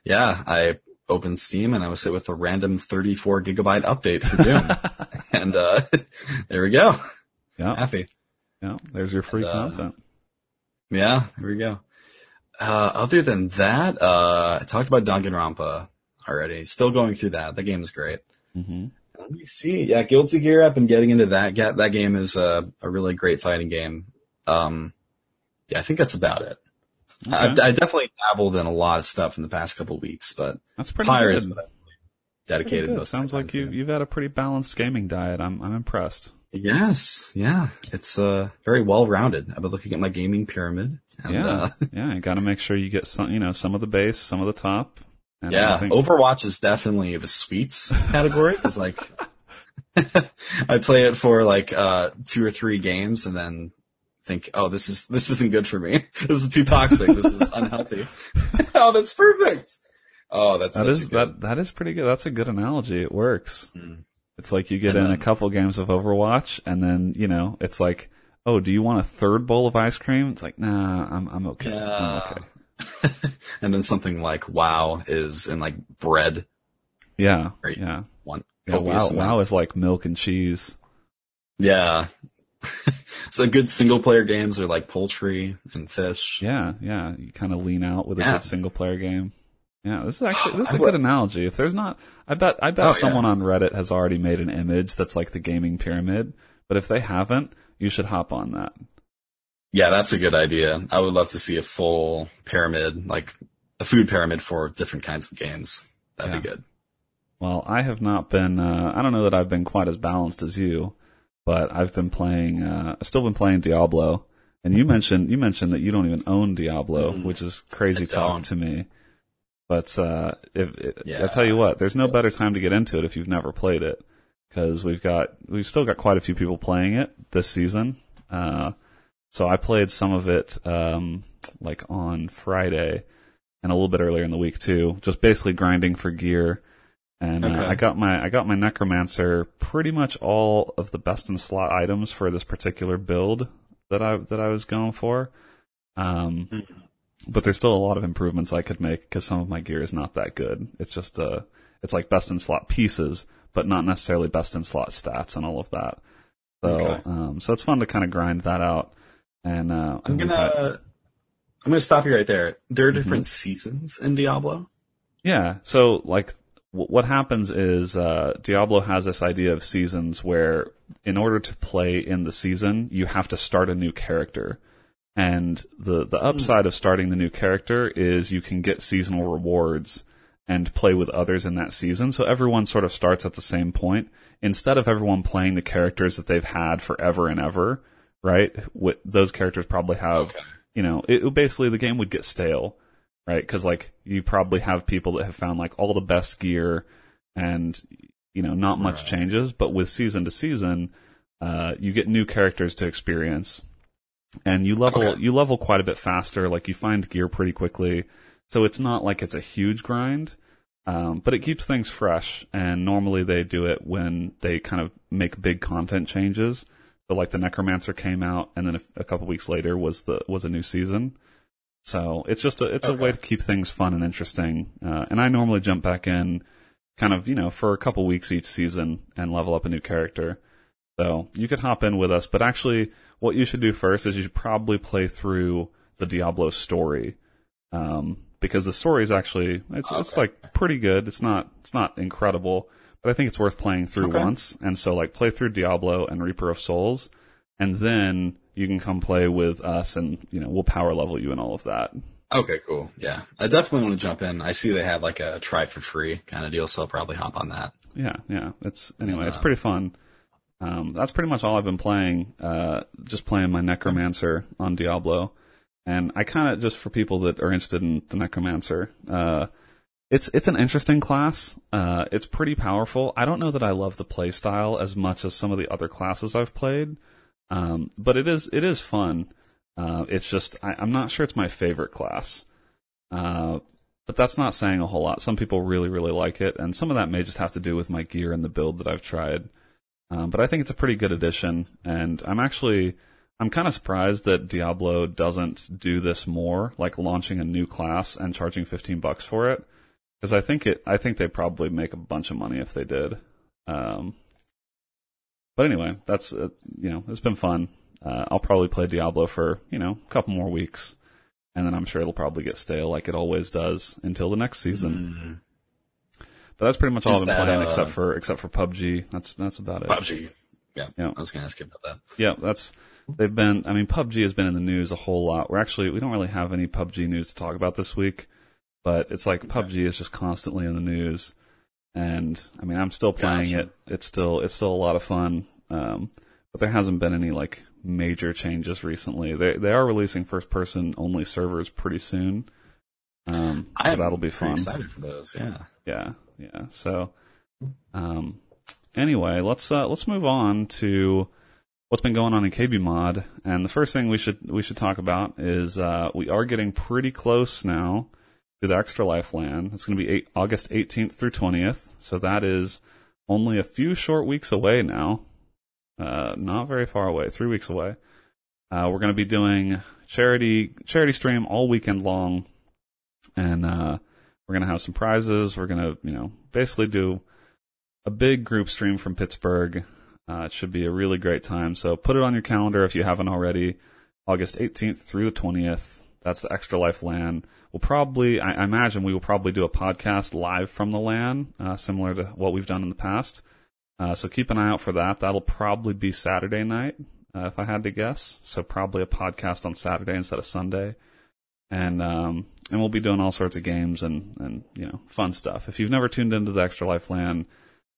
yeah, I opened Steam and I was hit with a random 34 gigabyte update for Doom, and uh, there we go. Yeah. Happy. Yeah. There's your free And, uh, content. Yeah, there we go. Uh, other than that, uh, I talked about Danganronpa already. Still going through that. The game is great. hmm Let me see. Yeah, Guilty Gear. I've been getting into that. That game is a, a really great fighting game. Um, yeah, I think that's about it. I, Okay. I definitely dabbled in a lot of stuff in the past couple weeks, but That's pretty Pyre good. I've Pretty dedicated. good. Sounds like you you've had a pretty balanced gaming diet. I'm I'm impressed. Yes, yeah, it's uh very well rounded. I've been looking at my gaming pyramid. And, yeah. uh, yeah. You got to make sure you get some you know some of the base, some of the top. And yeah. Think, Overwatch is definitely the sweets category. Cause like, I play it for like uh two or three games and then think, oh, this is this isn't good for me. this is too toxic. this is unhealthy. oh, that's perfect. Oh, that's that such is a good. that that is pretty good. That's a good analogy. It works. Mm. It's like you get And in a couple games of Overwatch, and then you know it's like, oh, do you want a third bowl of ice cream? It's like, nah, I'm I'm okay. I'm Yeah. okay. and then something like WoW is in like bread. Yeah, yeah. One Yeah, wow, wow is like milk and cheese. Yeah. so good single player games are like poultry and fish. Yeah, yeah. You kind of lean out with a Yeah. good single player game. Yeah, this is actually this is a good analogy. If there's not, I bet I bet Oh, yeah. someone on Reddit has already made an image that's like the gaming pyramid. But if they haven't, you should hop on that. Yeah, that's a good idea. I would love to see a full pyramid, like a food pyramid for different kinds of games. That'd be good. Well, I have not been. Uh, I don't know that I've been quite as balanced as you, but I've been playing. Uh, I've still been playing Diablo. And you mentioned you mentioned that you don't even own Diablo, Mm. which is crazy talk to me. But uh, if, if Yeah. I tell you what, there's no better time to get into it if you've never played it, because we've got we've still got quite a few people playing it this season. Uh, so I played some of it um, like on Friday and a little bit earlier in the week too, just basically grinding for gear. And Okay. uh, I got my I got my necromancer pretty much all of the best in slot items for this particular build that I that I was going for. Um, Mm-hmm. But there's still a lot of improvements I could make because some of my gear is not that good. It's just uh, it's like best in slot pieces, but not necessarily best in slot stats and all of that. So, Okay. um, so it's fun to kind of grind that out. And uh, I'm gonna had- I'm gonna stop you right there. There are Mm-hmm. different seasons in Diablo. Yeah. So like w- what happens is uh, Diablo has this idea of seasons where in order to play in the season, you have to start a new character. And the the upside of starting the new character is you can get seasonal rewards and play with others in that season. So everyone sort of starts at the same point instead of everyone playing the characters that they've had forever and ever, right? What those characters probably have, Okay. you know, it, basically the game would get stale right? Because like you probably have people that have found like all the best gear, and you know not much Right. changes. But with season to season, uh, you get new characters to experience, and you level Okay. you level quite a bit faster. Like you find gear pretty quickly, so it's not like it's a huge grind. Um, but it keeps things fresh, and normally they do it when they kind of make big content changes. So like the Necromancer came out, and then a, a couple weeks later was the was a new season. So it's just a it's a way to keep things fun and interesting. Uh, and I normally jump back in, kind of you know for a couple weeks each season and level up a new character. So you could hop in with us, but actually, what you should do first is you should probably play through the Diablo story, um, because the story is actually it's it's like pretty good. It's not it's not incredible, but I think it's worth playing through Okay. once. And so like play through Diablo and Reaper of Souls, and then you can come play with us, and you know we'll power level you and all of that. Okay, cool. Yeah, I definitely want to jump in. I see they have like a try for free kind of deal, so I'll probably hop on that. Yeah, yeah. It's anyway, it's pretty fun. Um, that's pretty much all I've been playing. Uh, just playing my Necromancer on Diablo, and I kind of just for people that are interested in the Necromancer. Uh, it's it's an interesting class. Uh, it's pretty powerful. I don't know that I love the play style as much as some of the other classes I've played, um, but it is it is fun. Uh, it's just I, I'm not sure it's my favorite class. Uh, but that's not saying a whole lot. Some people really, really like it, and some of that may just have to do with my gear and the build that I've tried. Um, but I think it's a pretty good addition, and I'm actually I'm kind of surprised that Diablo doesn't do this more, like launching a new class and charging 15 bucks for it, because I think it I think they probably make a bunch of money if they did. Um, but anyway, that's uh, you know it's been fun. Uh, I'll probably play Diablo for you know a couple more weeks, and then I'm sure it'll probably get stale like it always does until the next season. But that's pretty much all I've been playing uh, except for except for PUBG. That's that's about it. PUBG. Yeah, Yeah. I was gonna ask you about that. Yeah, that's they've been. I mean, PUBG has been in the news a whole lot. We're actually we don't really have any PUBG news to talk about this week, but it's like PUBG is just constantly in the news, and I mean, I'm still playing Gotcha. it. It's still it's still a lot of fun, um, but there hasn't been any like major changes recently. They they are releasing first person only servers pretty soon, um, so that'll be fun. Excited for those. Yeah. Yeah, yeah. So, um, anyway, let's uh, let's move on to what's been going on in KB Mod. And the first thing we should we should talk about is uh, we are getting pretty close now to the Extra Life LAN. It's going to be eight, August 18th through 20th. So that is only a few short weeks away now. Uh, not very far away, three weeks away. Uh, we're going to be doing charity charity stream all weekend long, and uh, we're gonna have some prizes. We're gonna, you know, basically do a big group stream from Pittsburgh. Uh, it should be a really great time. So put it on your calendar if you haven't already. August 18th through the 20th. That's the Extra Life LAN. We'll probably, I, I imagine we will probably do a podcast live from the LAN, uh, similar to what we've done in the past. Uh, so keep an eye out for that. That'll probably be Saturday night, uh, if I had to guess. So probably a podcast on Saturday instead of Sunday and um, and we'll be doing all sorts of games and and you know fun stuff. If you've never tuned into the Extra Life LAN,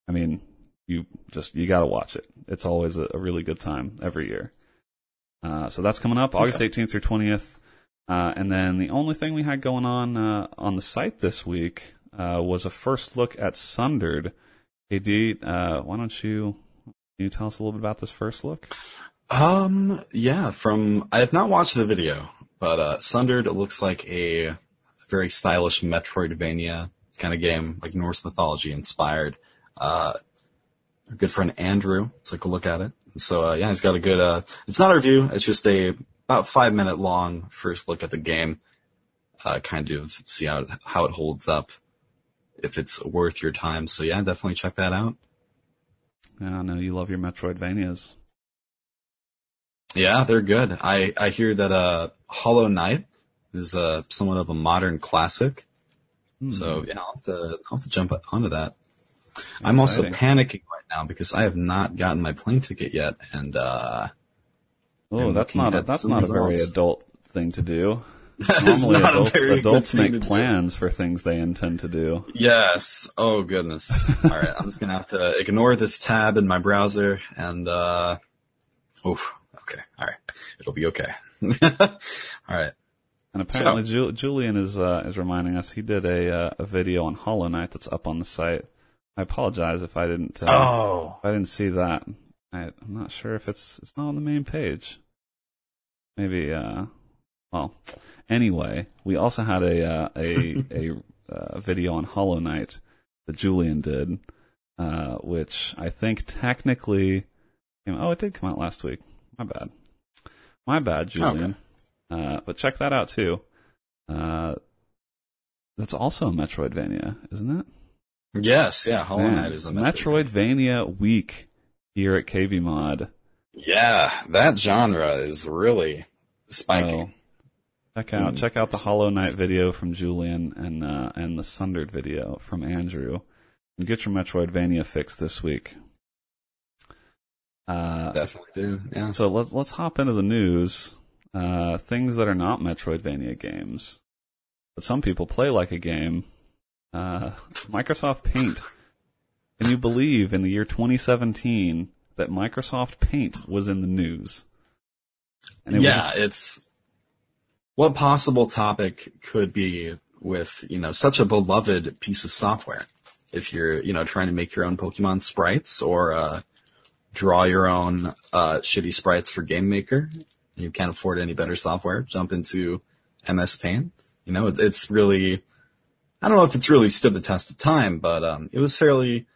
I mean, you just you got to watch it. It's always a, a really good time every year. Uh, so that's coming up August 18th through 20th. Uh, and then the only thing we had going on uh, on the site this week uh, was a first look at Sundered. Hey, Dee, uh, why don't you can you tell us a little bit about this first look? Um, yeah, from, I have not watched the video, but, uh, Sundered looks like a very stylish Metroidvania kind of game, like Norse mythology inspired. Uh, our good friend Andrew took a look at it. So, uh, yeah, he's got a good, uh, it's not a review, it's just a about five minute long first look at the game. Uh, kind of see how, how it holds up, if it's worth your time. So yeah, definitely check that out. I know you love your Metroidvanias. Yeah, they're good. I, I hear that, uh, Hollow Knight is, uh, somewhat of a modern classic. Hmm. So yeah, I'll have to, I'll have to jump onto that. I'm also panicking right now because I have not gotten my plane ticket yet and, uh, Oh, that's not a, that's not a very else. adult thing to do. Normally, not a adults, adults thing make to do. plans for things they intend to do. Yes. Oh goodness. All right. I'm just gonna have to ignore this tab in my browser and uh oof. Okay. All right. It'll be okay. All right. And apparently, Ju- Julian is uh, is reminding us he did a uh, a video on Hollow Knight that's up on the site. I apologize if I didn't uh, Oh. if I didn't see that. I, I'm not sure if it's it's not on the main page. Maybe uh, well, anyway, we also had a uh, a a uh, video on Hollow Knight that Julian did, uh, which I think technically, came, oh, it did come out last week. My bad, my bad, Julian. Uh, but check that out too. Uh, that's also a Metroidvania, isn't it? Yes. Yeah. Hollow Knight is a Metroid. Metroidvania week here at KB Mod. Yeah. That genre is really spiking. So, check out Mm. check out the Hollow Knight video from Julian and uh, and the Sundered video from Andrew, and get your Metroidvania fix this week. Uh, Definitely do. Yeah. so let's let's hop into the news. Uh, things that are not Metroidvania games, but some people play like a game. Uh, Microsoft Paint. Can you believe in the year 2017 that Microsoft Paint was in the news? And it was yeah, it's what possible topic could be with, you know, such a beloved piece of software. If you're, you know, trying to make your own Pokemon sprites or uh, draw your own uh, shitty sprites for Game Maker, you can't afford any better software, jump into MS Paint. You know, it's, it's really, I don't know if it's really stood the test of time, but um, it was fairly,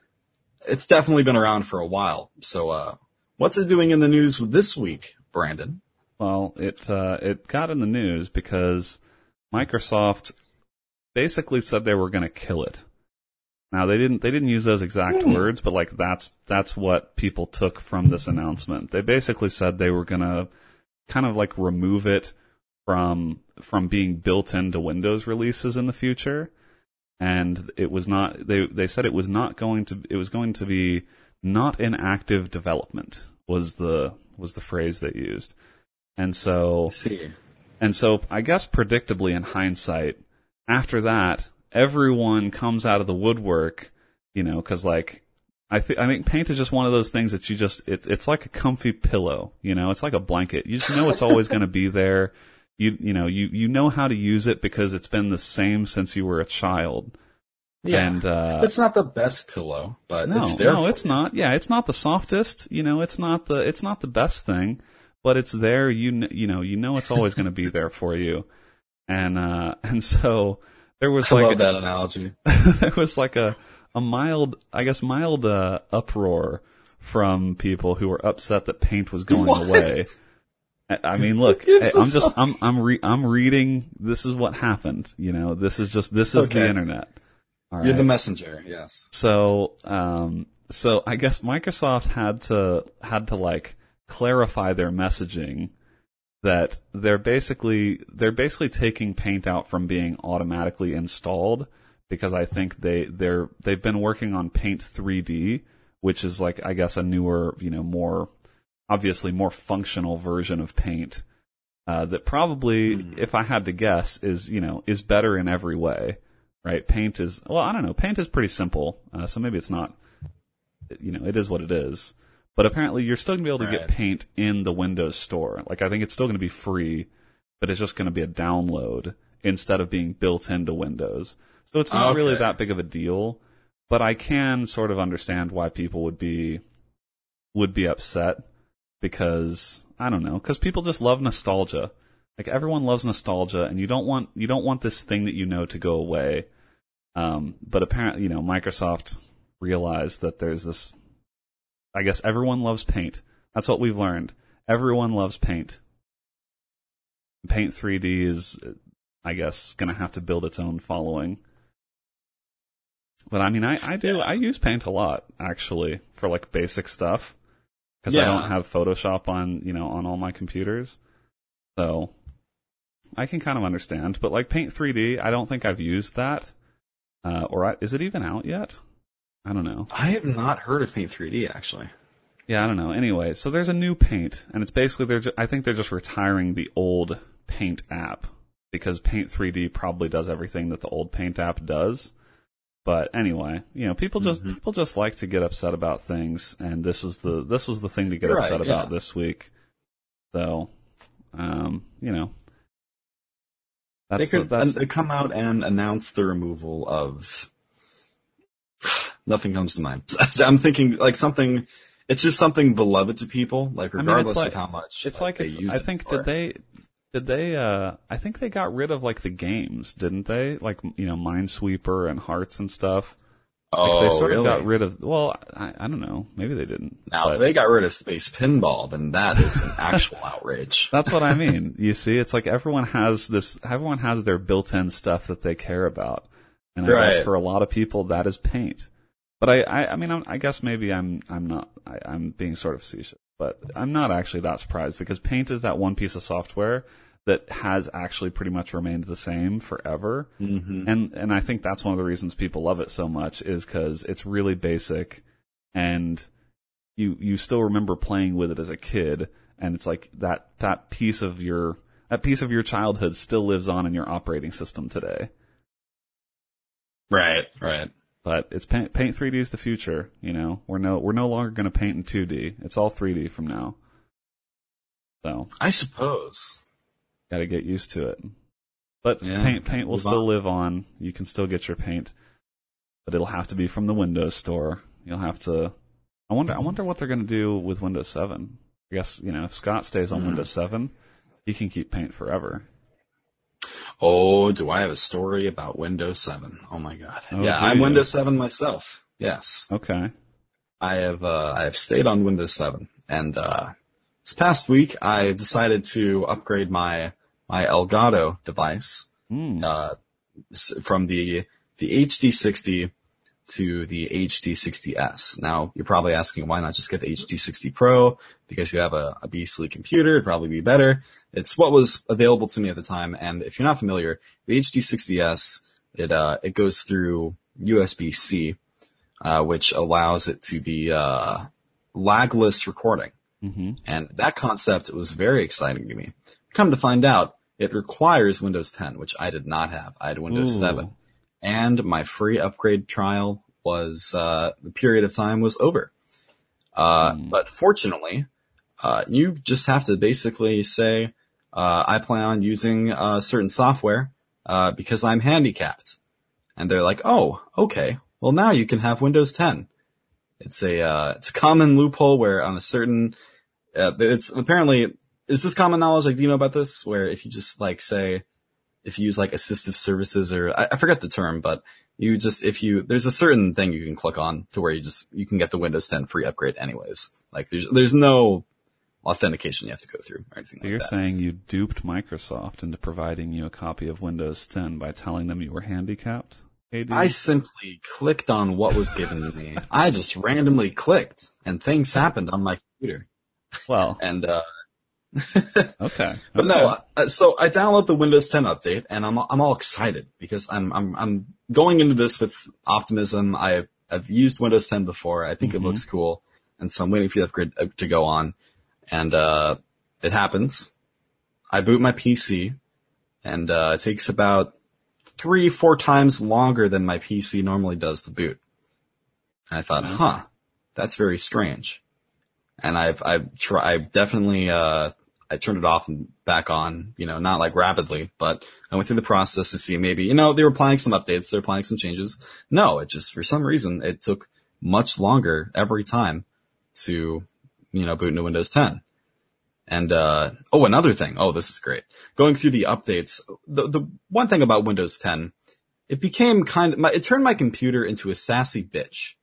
it's definitely been around for a while. So, uh, what's it doing in the news this week, Brandon? Well, it uh, it got in the news because Microsoft basically said they were going to kill it. Now they didn't they didn't use those exact Hmm. words, but like that's that's what people took from this announcement. They basically said they were going to kind of like remove it from from being built into Windows releases in the future. And it was not they they said it was not going to it was going to be not in active development was the was the phrase they used. And so and so I guess predictably in hindsight, after that, everyone comes out of the woodwork, you know, cause like, I think, I think paint is just one of those things that you just, it's, it's like a comfy pillow, you know, it's like a blanket. You just know it's always going to be there. You, you know, you, you know how to use it because it's been the same since you were a child. Yeah. And, uh, it's not the best pillow, but no, it's there. no, it's you. not. Yeah, it's not the softest. You know, it's not the it's not the best thing, but it's there. You you know you know it's always going to be there for you, and uh and so there was I like love a, that analogy. there was like a a mild I guess mild uh, uproar from people who were upset that paint was going What? away. I I mean, look, I'm just, I'm, I'm, re- I'm reading. This is what happened. You know, this is just, this is the internet. You're the messenger. Yes. So, um, so I guess Microsoft had to had to like clarify their messaging that they're basically they're basically taking Paint out from being automatically installed because I think they they're they've been working on Paint 3D, which is like I guess a newer you know more obviously more functional version of Paint. Uh, that probably, Mhm. if I had to guess, is you know is better in every way right? Paint is well, I don't know. Paint is pretty simple, uh, so maybe it's not. You know, it is what it is. But apparently, you're still gonna be able to Right. get Paint in the Windows Store. Like, I think it's still gonna be free, but it's just gonna be a download instead of being built into Windows. So it's not really that big of a deal. But I can sort of understand why people would be would be upset because I don't know, because people just love nostalgia. Like everyone loves nostalgia, and you don't want you don't want this thing that you know to go away. Um, but apparently, you know, Microsoft realized that there's this. I guess everyone loves Paint. That's what we've learned. Everyone loves Paint. Paint 3D is, I guess, going to have to build its own following. But I mean, I, I do, I use Paint a lot, actually, for like basic stuff. Cause I don't have Photoshop on, you know, on all my computers. So, I can kind of understand. But like Paint 3D, I don't think I've used that. Uh, or I, is it even out yet? I don't know. I have not heard of Paint 3D actually. Yeah, I don't know. Anyway, so there's a new Paint, and it's basically they're. Ju- I think they're just retiring the old Paint app because Paint 3D probably does everything that the old Paint app does. But anyway, you know, people just Mhm. people just like to get upset about things, and this was the this was the thing to get Right, upset about this week. So, um, you know, that's they could the, that's come out and announce the removal of. Nothing comes to mind. I'm thinking like something. It's just something beloved to people, like I mean, regardless like- of how much. It's like, they if, use I think did they did they uh I think they got rid of like the games, didn't they? Like you know, Minesweeper and Hearts and stuff. Like Oh, they sort really? of got rid of well, I, I don't know. Maybe they didn't. now, But if they got rid of Space Pinball, then that is an actual outrage. that's what I mean. You see, it's like everyone has this everyone has their built-in stuff that they care about. And I guess for a lot of people that is paint. But I, I, I mean, I'm, I guess maybe I'm, I'm not, I, I'm being sort of facetious, but I'm not actually that surprised because Paint is that one piece of software that has actually pretty much remained the same forever. hmm And, and I think that's one of the reasons people love it so much is because it's really basic and you, you still remember playing with it as a kid. And it's like that, that piece of your, that piece of your childhood still lives on in your operating system today. Right, right. But it's paint, paint 3D is the future. You know, we're no we're no longer going to paint in 2D. It's all 3D from now. So I suppose. got to get used to it. But Yeah, paint paint will still on. live on. You can still get your paint, but it'll have to be from the Windows Store. You'll have to. I wonder. I wonder what they're going to do with Windows 7. I guess you know if Scott stays on Hmm. Windows 7, he can keep paint forever. Oh, do I have a story about Windows 7? Oh my god. Oh, yeah, I'm? Windows 7 myself. Yes. Okay. I have uh, I have stayed on Windows 7, and uh, this past week I decided to upgrade my my Elgato device Hmm. uh, from the the HD60 to the HD60s. Now you're probably asking why not just get the HD60 Pro because you have a, a beastly computer, it'd probably be better. It's what was available to me at the time, and if you're not familiar, the HD60s it uh, it goes through USB-C, uh, which allows it to be uh, lagless recording. hmm And that concept was very exciting to me. Come to find out, it requires Windows 10, which I did not have. I had Windows Ooh. 7. And my free upgrade trial was, uh, the period of time was over. Uh, Hmm. but fortunately, uh, you just have to basically say, uh, I plan on using, uh, certain software, uh, because I'm handicapped. And they're like, oh, okay. Well, now you can have Windows 10. It's a, uh, it's a common loophole where on a certain, uh, it's apparently, is this common knowledge? Like, do you know about this? Where if you just like say, if you use like assistive services or I, I forget the term, but you just, if you, there's a certain thing you can click on to where you just, you can get the Windows 10 free upgrade anyways. Like there's, there's no authentication you have to go through or anything So like you're that. saying you duped Microsoft into providing you a copy of Windows 10 by telling them you were handicapped? AD? I simply clicked on what was given to me. I just randomly clicked and things happened on my computer. well, And, uh, okay. But okay. no, uh, so I download the Windows 10 update and I'm I'm all excited because I'm I'm I'm going into this with optimism. I I've used Windows 10 before. I think Mhm. it looks cool, and so I'm waiting for the upgrade uh, to go on, and uh, it happens. I boot my PC, and uh, it takes about three four times longer than my PC normally does to boot. And I thought, Mhm. huh, that's very strange. And I've I've tried I've definitely uh I turned it off and back on, you know, not like rapidly, but I went through the process to see maybe, you know, they were applying some updates, they're applying some changes. No, it just, for some reason, it took much longer every time to, you know, boot into Windows 10. And, uh, oh, another thing. Oh, this is great. Going through the updates, the, the one thing about Windows 10, it became kind of, my, it turned my computer into a sassy bitch.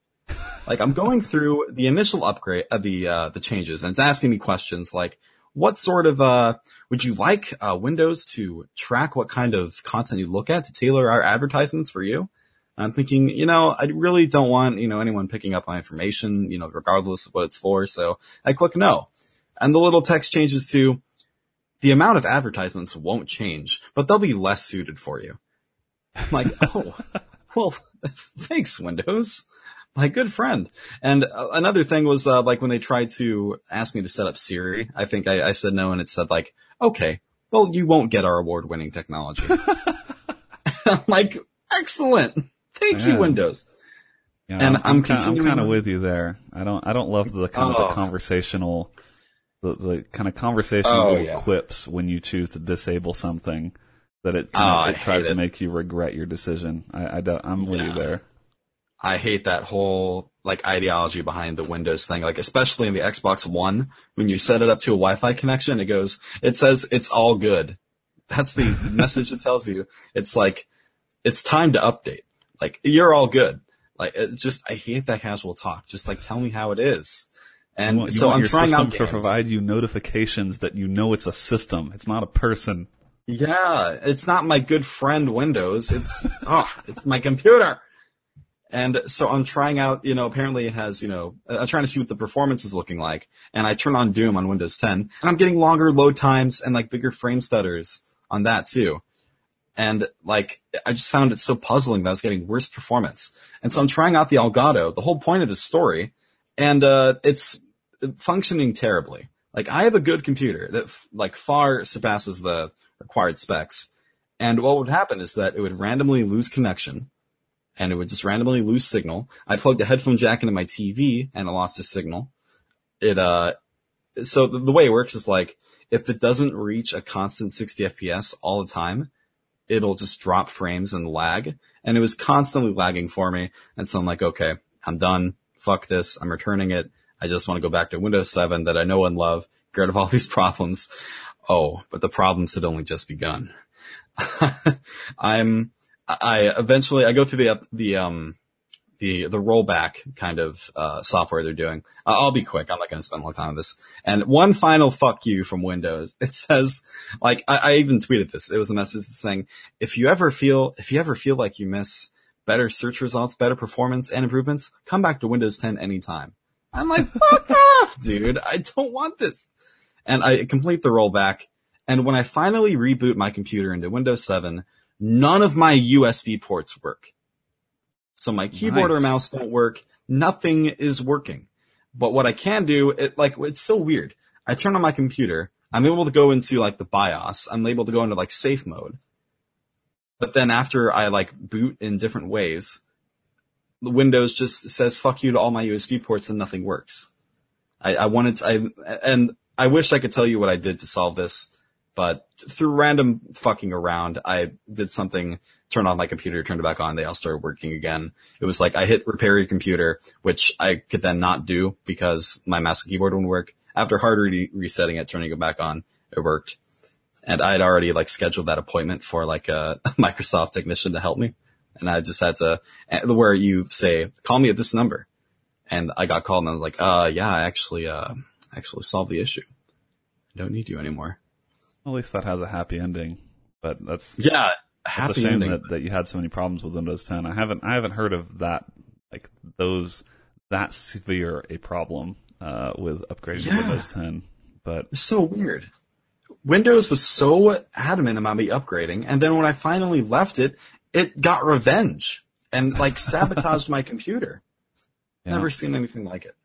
Like I'm going through the initial upgrade, uh, the, uh, the changes and it's asking me questions like, what sort of uh would you like uh Windows to track what kind of content you look at to tailor our advertisements for you? I'm thinking, you know, I really don't want, you know, anyone picking up my information, you know, regardless of what it's for. So I click no. And the little text changes to the amount of advertisements won't change, but they'll be less suited for you. I'm like, oh, well, thanks, Windows. My good friend. And uh, another thing was, uh, like when they tried to ask me to set up Siri, I think I, I said no and it said like, okay, well, you won't get our award winning technology. I'm like, excellent. Thank you, Windows. Yeah, And I'm kind, I'm kind of with you there. I don't I don't love the kind of Oh. the conversational, the, the kind of conversational Oh, yeah. quips when you choose to disable something that it Oh, of, it tries hate to make you regret your decision. I, I don't, I'm with you there. I hate that whole like ideology behind the Windows thing, like especially in the Xbox One, when you set it up to a Wi-Fi connection, it goes, it says it's all good. That's the message it tells you. It's like, it's time to update. Like, you're all good. Like, it just, I hate that casual talk. Just like, tell me how it is. And want, so I'm trying system out to games. provide you notifications that you know it's a system. It's not a person. Yeah, it's not my good friend Windows. It's oh, it's my computer. And so I'm trying out, you know, apparently it has, you know, I'm trying to see what the performance is looking like. And I turn on Doom on Windows 10 and I'm getting longer load times and like bigger frame stutters on that too. And like, I just found it so puzzling that I was getting worse performance. And so I'm trying out the Elgato, the whole point of this story, and, uh, it's functioning terribly. Like I have a good computer that f- like far surpasses the required specs. And what would happen is that it would randomly lose connection and it would just randomly lose signal. I plugged a headphone jack into my TV and it lost a signal. It, uh, so the, the way it works is like, if it doesn't reach a constant 60 FPS all the time, it'll just drop frames and lag. And it was constantly lagging for me. And so I'm like, okay, I'm done. Fuck this. I'm returning it. I just want to go back to Windows 7 that I know and love, get rid of all these problems. Oh, but the problems had only just begun. I'm, I eventually, I go through the, the, um, the, the rollback kind of, uh, software they're doing. I'll be quick. I'm not going to spend a long time on this. And one final fuck you from Windows. It says, like, I, I even tweeted this. It was a message saying, if you ever feel, if you ever feel like you miss better search results, better performance and improvements, come back to Windows 10 anytime. I'm like, fuck off, dude. I don't want this. And I complete the rollback. And when I finally reboot my computer into Windows 7, none of my USB ports work. So my keyboard or mouse don't work. Nothing is working. But what I can do, it like, it's so weird. I turn on my computer. I'm able to go into like the BIOS. I'm able to go into like safe mode. But then after I like boot in different ways, the Windows just says fuck you to all my USB ports and nothing works. I, I wanted to, I, and I wish I could tell you what I did to solve this, but through random fucking around, I did something, turned on my computer, turned it back on, they all started working again. It was like I hit repair your computer, which I could then not do because my mouse and keyboard wouldn't work. After hard re- resetting it, turning it back on, it worked. And I had already like scheduled that appointment for like a Microsoft technician to help me. And I just had to, eh, where you say, call me at this number. And I got called and I was like, uh, yeah, I actually, uh, actually solved the issue. I don't need you anymore. At least that has a happy ending. But that's Yeah. it's a shame ending. that, that you had so many problems with Windows 10. I haven't I haven't heard of that like those that severe a problem uh, with upgrading to Yeah. Windows 10. But It's so weird. Windows was so adamant about me upgrading, and then when I finally left it, it got revenge and like sabotaged my computer. yeah, Never seen anything like it.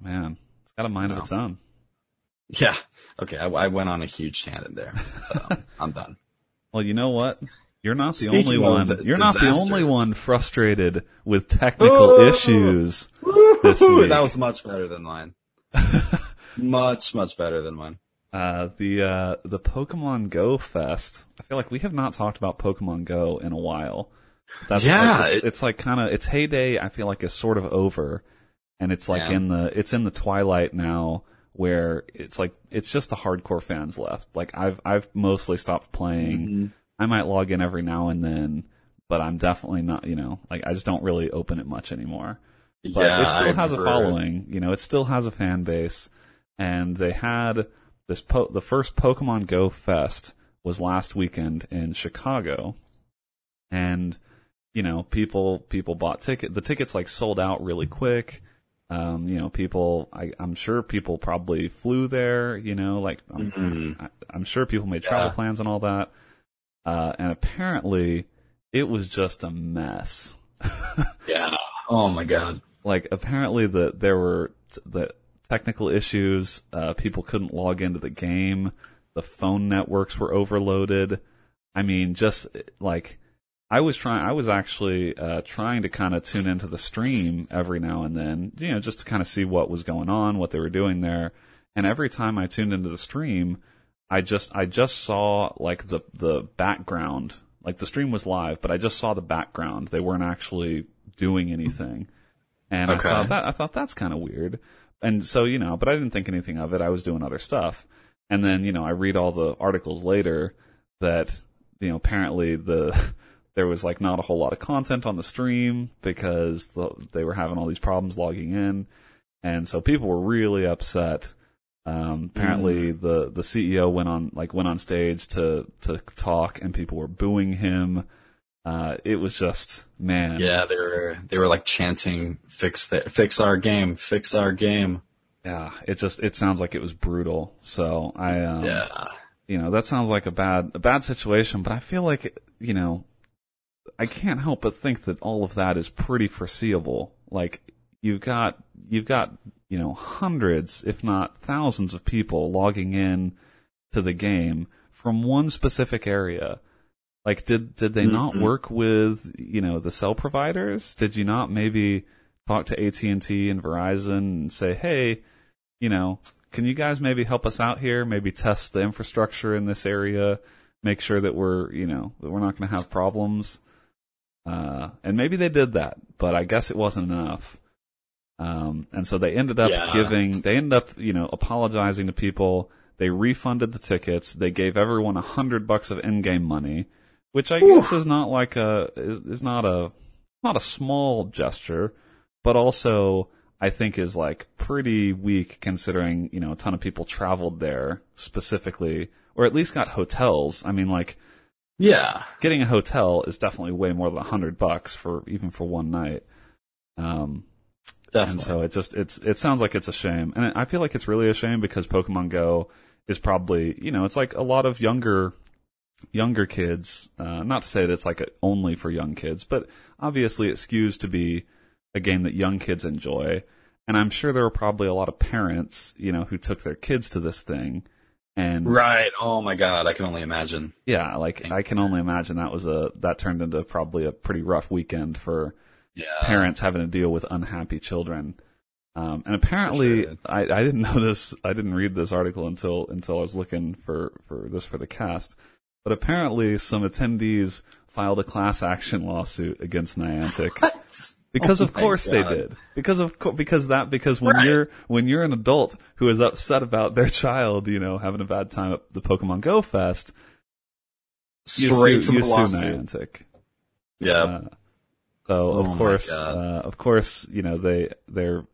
man, it's got a mind of its own. Yeah. Okay, I, I went on a huge tangent there. But, um, I'm done. Well, you know what? You're not the Speaking only one. the You're not the only one frustrated with technical Oh. issues. This week. that was much better than mine. much, much better than mine. Uh, the uh, the Pokemon Go Fest. I feel like we have not talked about Pokemon Go in a while. That's Yeah, like, it's, it- it's like kind of its heyday. I feel like is sort of over, and it's like Yeah. in the it's in the twilight now, where it's like it's just the hardcore fans left. Like I've I've mostly stopped playing. Mm-hmm. I might log in every now and then, but I'm definitely not. You know, like I just don't really open it much anymore but yeah, it still I has a following. You know, it still has a fan base, and they had this. Po- the first Pokemon Go Fest was last weekend in Chicago, and you know, people people bought ticket. The tickets like sold out really quick. Um, you know, people. I, I'm sure people probably flew there. You know, like I'm, Mhm. I, I'm sure people made travel Yeah. plans and all that. Uh, and apparently, it was just a mess. Yeah. Oh my god. like apparently the there were t- the technical issues. Uh, people couldn't log into the game. The phone networks were overloaded. I mean, just like I was trying. I was actually uh, trying to kind of tune into the stream every now and then, you know, just to kind of see what was going on, what they were doing there. And every time I tuned into the stream, I just I just saw like the the background. Like the stream was live, but I just saw the background. They weren't actually doing anything. And Okay. I thought that I thought that's kind of weird. And so, you know, but I didn't think anything of it. I was doing other stuff. And then, you know, I read all the articles later that, you know, apparently the there was like not a whole lot of content on the stream because the, they were having all these problems logging in. And so people were really upset. Um, apparently the, the CEO went on, like went on stage to, to talk and people were booing him. Uh, it was just, man. Yeah, they were they were like chanting, "Fix the, fix our game, fix our game." Yeah, it just it sounds like it was brutal. So I, um, Yeah. you know, that sounds like a bad a bad situation. But I feel like you know, I can't help but think that all of that is pretty foreseeable. Like you've got you've got you know hundreds, if not thousands, of people logging in to the game from one specific area. Like, did did they not Mhm. work with you know the cell providers? Did you not maybe talk to AT and T and Verizon and say, hey, you know, can you guys maybe help us out here? Maybe test the infrastructure in this area, make sure that we're you know that we're not going to have problems. Uh, and maybe they did that, but I guess it wasn't enough. Um, and so they ended up Yeah. giving, they ended up, you know, apologizing to people. They refunded the tickets. They gave everyone a hundred bucks of in-game money, which I guess is not like a, is, is not a, not a small gesture, but also I think is like pretty weak considering, you know, a ton of people traveled there specifically, or at least got hotels. I mean, like, Yeah. getting a hotel is definitely way more than a hundred bucks for even for one night. Um, Definitely. and so it just it's it sounds like it's a shame, and I feel like it's really a shame because Pokemon Go is probably you know it's like a lot of younger younger kids. Uh, not to say that it's like a, only for young kids, but obviously it skews to be a game that young kids enjoy. And I'm sure there are probably a lot of parents, you know, who took their kids to this thing, and right. Oh my god, I can only imagine. yeah, like I can only imagine that was a that turned into probably a pretty rough weekend for Yeah. parents having to deal with unhappy children. Um, and apparently, sure. I, I didn't know this. I didn't read this article until until I was looking for for this for the cast. But apparently, some attendees filed a class action lawsuit against Niantic because, Oh of course, they did. Because of co- because that because when Right. you're when you're an adult who is upset about their child, you know, having a bad time at the Pokemon Go Fest, you Straight sue, to the lawsuit. Niantic. Yeah. Uh, so Oh of my course, uh, of course, you know they they're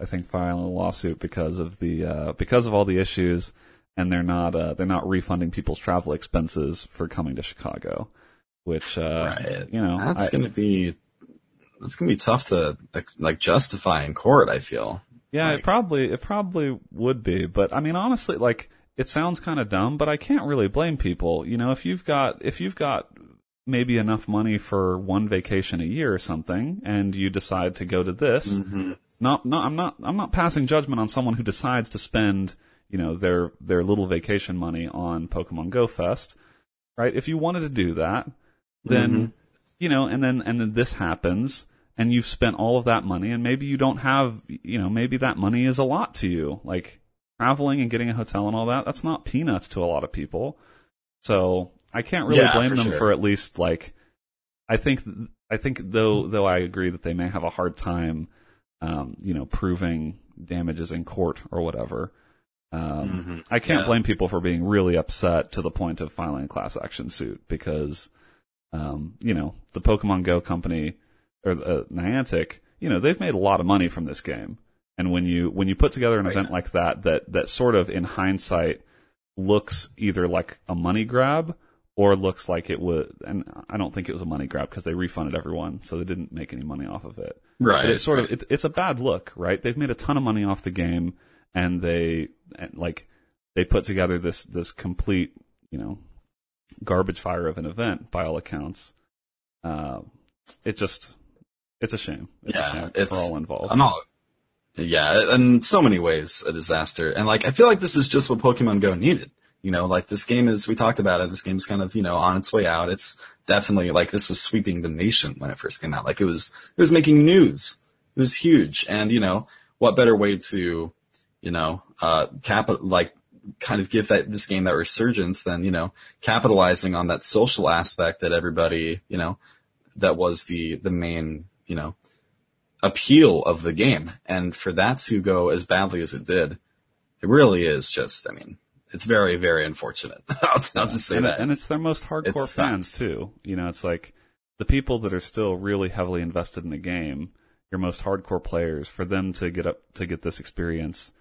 I think filing a lawsuit because of the uh, because of all the issues, and they're not uh, they're not refunding people's travel expenses for coming to Chicago, which uh, right. you know that's I- gonna be that's gonna be tough to like, justify in court. I feel. Yeah, Like- it probably it probably would be, but I mean honestly, like it sounds kind of dumb, but I can't really blame people. You know, if you've got if you've got maybe enough money for one vacation a year or something, and you decide to go to this, Mm-hmm. not not I'm not I'm not passing judgment on someone who decides to spend you know their their little vacation money on Pokemon Go Fest, right? If you wanted to do that, then Mhm. You know, and then and then this happens, and you've spent all of that money, and maybe you don't have, you know, maybe that money is a lot to you, like traveling and getting a hotel and all that. That's not peanuts to a lot of people. So I can't really Yeah, blame for them sure. for at least like, I think I think though though I agree that they may have a hard time, um, you know, proving damages in court or whatever. Um, Mhm. I can't Yeah. blame people for being really upset to the point of filing a class action suit because, um, you know, the Pokemon Go company or uh, Niantic, you know, they've made a lot of money from this game. And when you when you put together an Right. event like that, that that sort of in hindsight looks either like a money grab or looks like it would. And I don't think it was a money grab because they refunded everyone, so they didn't make any money off of it. Right. But it's sort of it, it's a bad look, right? They've made a ton of money off the game, and they and like they put together this this complete you know garbage fire of an event by all accounts. Uh, it just it's a shame. It's Yeah, a shame it's- for all involved. I'm all, yeah, in so many ways a disaster. And like, I feel like this is just what Pokemon Go needed. You know, like this game is, we talked about it, this game's kind of, you know, on its way out. It's definitely like this was sweeping the nation when it first came out. Like it was, it was making news. It was huge. And, you know, what better way to, you know, uh, cap, like, kind of give that, this game that resurgence then you know, capitalizing on that social aspect that everybody, you know, that was the, the main, you know, appeal of the game. And for that to go as badly as it did, it really is just, I mean, it's very, very unfortunate. I'll, I'll just say and, that. and it's their most hardcore fans too. You know, it's like the people that are still really heavily invested in the game, your most hardcore players, for them to get up to get this experience.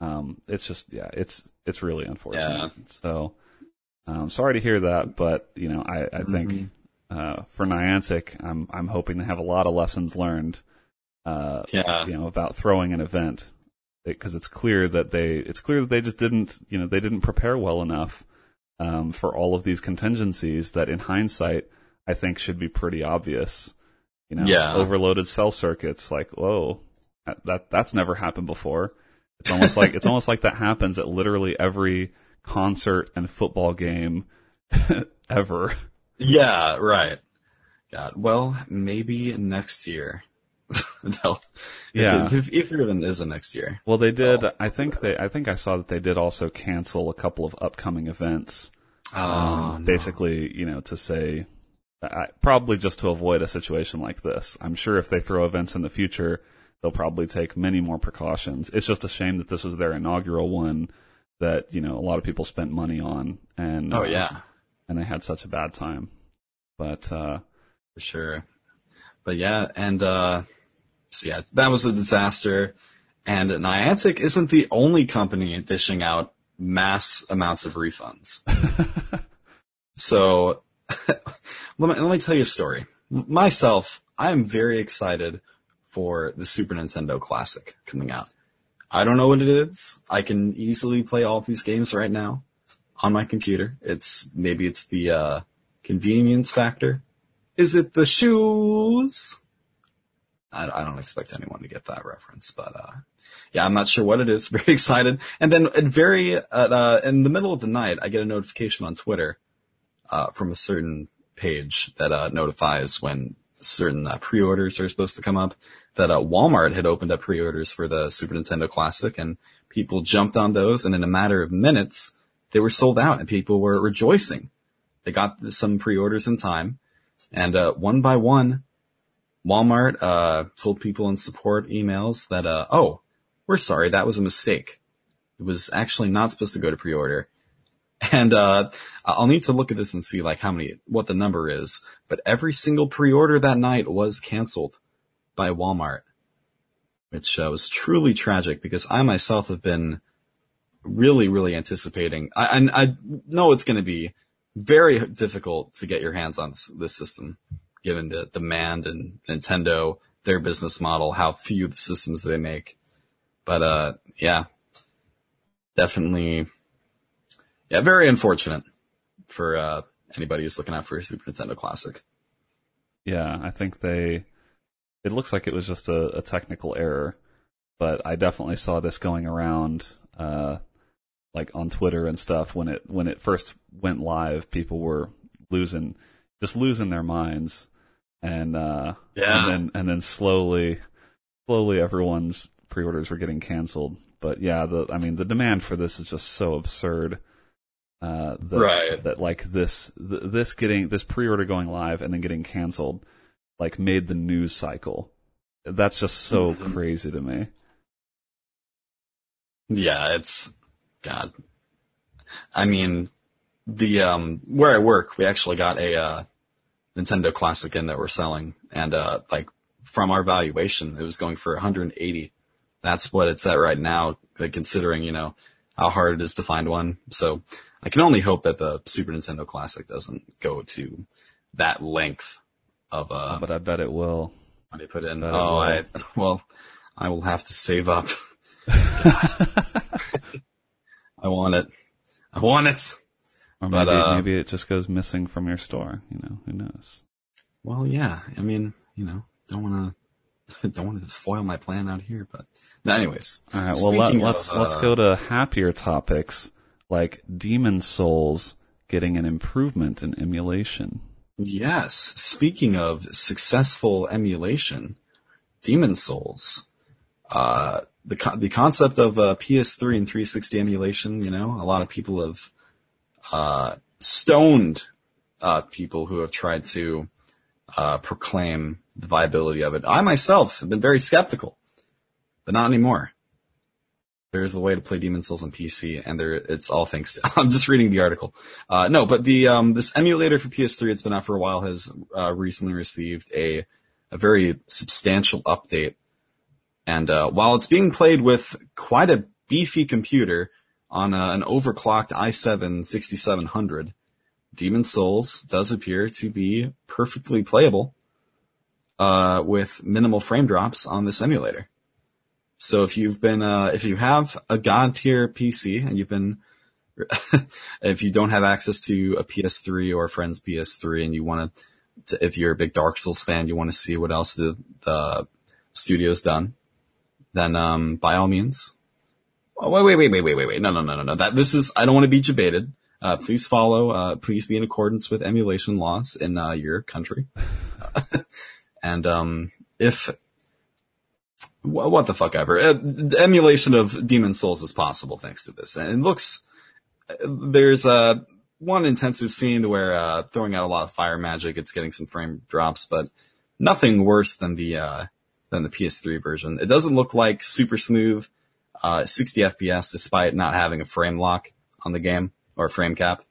Um, it's just, yeah, it's, it's really unfortunate. Yeah. So, um, sorry to hear that, but you know, I, I think, Mm-hmm. uh, for Niantic, I'm, I'm hoping to have a lot of lessons learned, uh, yeah. you know, about throwing an event because it's clear that they, it's clear that they just didn't, you know, they didn't prepare well enough, um, for all of these contingencies that in hindsight, I think should be pretty obvious. You know, Yeah. overloaded cell circuits, like, whoa, that, that, that's never happened before. It's almost like, it's almost like that happens at literally every concert and football game ever. Yeah, right. God. Well, maybe next year. They'll- Yeah. If, if, if even is a next year. Well, they did. Oh. I think they. I think I saw that they did also cancel a couple of upcoming events. Oh, um, basically, you know, to say I, probably just to avoid a situation like this. I'm sure if they throw events in the future, they'll probably take many more precautions. It's just a shame that this was their inaugural one that you know a lot of people spent money on, and Oh uh, yeah, and they had such a bad time. But uh, for sure. But yeah, and uh, so yeah, that was a disaster. And Niantic isn't the only company dishing out mass amounts of refunds. so let me, let me tell you a story. Myself, I am very excited for the Super Nintendo Classic coming out. I don't know what it is. I can easily play all of these games right now on my computer. It's maybe it's the uh, convenience factor. Is it the shoes? I, I don't expect anyone to get that reference, but uh, yeah, I'm not sure what it is. Very excited. And then at very at, uh, in the middle of the night, I get a notification on Twitter uh, from a certain page that uh, notifies when certain uh, pre-orders are supposed to come up. That uh, Walmart had opened up pre-orders for the Super Nintendo Classic, and people jumped on those, and in a matter of minutes, they were sold out, and people were rejoicing. They got some pre-orders in time, and uh, one by one, Walmart uh, told people in support emails that, uh, oh, we're sorry, that was a mistake. It was actually not supposed to go to pre-order. And uh, I'll need to look at this and see like how many, what the number is. But every single pre-order that night was canceled by Walmart, which uh, was truly tragic because I myself have been really, really anticipating. I, I know it's going to be very difficult to get your hands on this, this system, given the demand and Nintendo, their business model, how few the systems they make. But uh, yeah, definitely, yeah, very unfortunate for uh, anybody who's looking out for a Super Nintendo Classic. yeah, I think they. It looks like it was just a, a technical error, but I definitely saw this going around, uh, like on Twitter and stuff when it when it first went live. People were losing, just losing their minds, and uh, Yeah. and then and then slowly, slowly everyone's pre-orders were getting canceled. But yeah, the I mean the demand for this is just so absurd. Uh, that, Right. that like this th- this getting this pre-order going live and then getting canceled like made the news cycle. That's just so Mhm. crazy to me. Yeah, it's God. I mean, the um where I work, we actually got a uh, Nintendo Classic in that we're selling, and uh like from our valuation, it was going for 180. That's what it's at right now, considering you know how hard it is to find one. So I can only hope that the Super Nintendo Classic doesn't go to that length of uh. but I bet it will. When they put in, Bet it oh. I well, I will have to save up. I want it. I want it. Or But, maybe uh, maybe it just goes missing from your store. You know, who knows? Well, yeah. I mean, you know, don't want to, don't want to foil my plan out here, but, but anyways. All right. Well, let, Speaking let's of, let's uh, go to happier topics like Demon's Souls getting an improvement in emulation. Yes. Speaking of successful emulation, Demon's Souls, uh, the co- the concept of uh, PS3 and 360 emulation, you know, a lot of people have uh, stoned uh, people who have tried to uh, proclaim the viability of it. I myself have been very skeptical, but not anymore. There is a way to play Demon's Souls on PC, and there it's all thanks to. I'm just reading the article. Uh, no, but the um, this emulator for PS3, it's been out for a while, has uh, recently received a a very substantial update. And uh, while it's being played with quite a beefy computer on uh, an overclocked i7 6700, Demon's Souls does appear to be perfectly playable uh, with minimal frame drops on this emulator. So if you've been, uh, if you have a god tier PC and you've been, if you don't have access to a PS3 or a friend's PS3 and you want to, if you're a big Dark Souls fan, you want to see what else the, the studio's done, then, um, by all means. Oh, wait, wait, wait, wait, wait, wait, wait. No, no, no, no, no. That, this is, I don't want to be debated. Uh, please follow, uh, please be in accordance with emulation laws in, uh, your country. and, um, if, what the fuck ever. Uh, the emulation of Demon's Souls is possible thanks to this. And it looks, there's uh, one intensive scene where uh, throwing out a lot of fire magic, it's getting some frame drops, but nothing worse than the uh, than the PS3 version. It doesn't look like super smooth, uh, 60 FPS despite not having a frame lock on the game or a frame cap,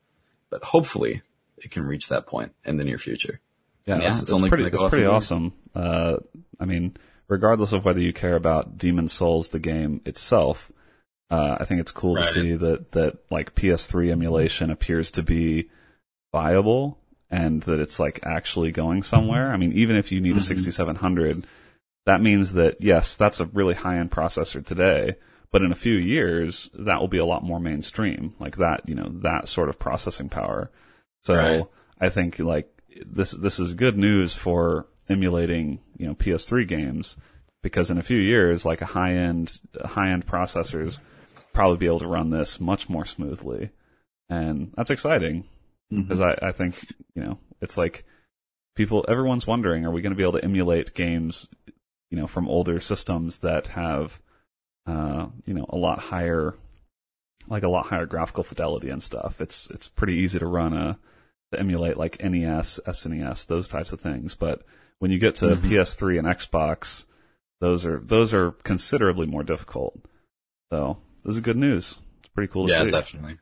but hopefully it can reach that point in the near future. Yeah, Yeah, it's, it's it's only pretty, it's pretty awesome. Uh, I mean, regardless of whether you care about Demon's Souls, the game itself, uh, I think it's cool Right. to see that, that like PS3 emulation appears to be viable and that it's like actually going somewhere. I mean, even if you need a Mhm. 6700, that means that yes, that's a really high end processor today, but in a few years, that will be a lot more mainstream, like that, you know, that sort of processing power. So Right. I think like this, this is good news for emulating, you know, PS3 games because in a few years, like a high end, high end processors probably be able to run this much more smoothly. And that's exciting because I, I think, you know, it's like people, everyone's wondering, are we going to be able to emulate games, you know, from older systems that have, uh, you know, a lot higher, like a lot higher graphical fidelity and stuff. It's, it's pretty easy to run a, to emulate like NES, SNES, those types of things. But when you get to Mhm. PS3 and Xbox, those are, those are considerably more difficult. So this is good news. It's pretty cool to yeah, see. definitely.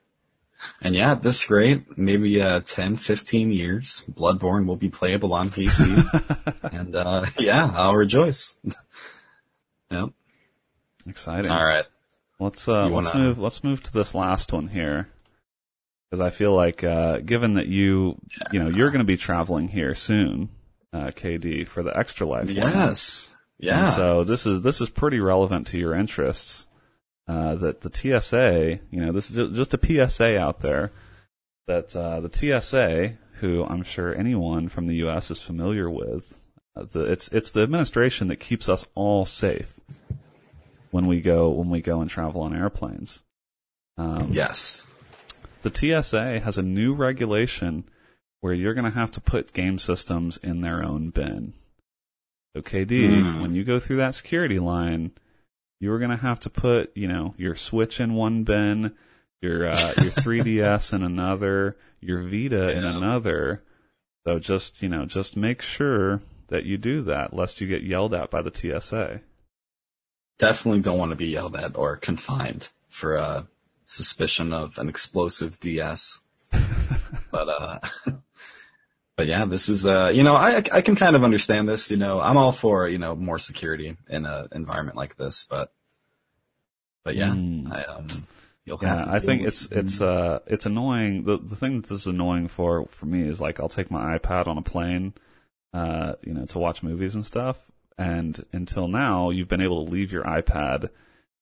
And yeah, at this rate, maybe uh, 10, 15 years, Bloodborne will be playable on PC. and uh, yeah, I'll rejoice. yep. Exciting. All right. Let's uh, let's move let's move to this last one here because I feel like uh, given that you you know you're going to be traveling here soon, uh, KD for the extra life. Yes. Yeah. And so this is this is pretty relevant to your interests. Uh, that the TSA, you know, this is just a PSA out there that uh, the TSA, who I'm sure anyone from the U.S. is familiar with, uh, the, it's it's the administration that keeps us all safe when we go when we go and travel on airplanes. Um, yes. the TSA has a new regulation where you're going to have to put game systems in their own bin. So KD, Hmm. when you go through that security line, you're going to have to put, you know, your Switch in one bin, your uh, your 3DS in another, your Vita in another. So just, you know, just make sure that you do that lest you get yelled at by the TSA. Definitely don't want to be yelled at or confined for uh, suspicion of an explosive DS. but uh, but yeah, this is uh, you know, I I can kind of understand this. You know, I'm all for you know more security in a environment like this, but but yeah, Mm. I um. You'll Yeah, I think with it's it's uh it's annoying. The the thing that this is annoying for for me is like I'll take my iPad on a plane, uh, you know, to watch movies and stuff. And until now, you've been able to leave your iPad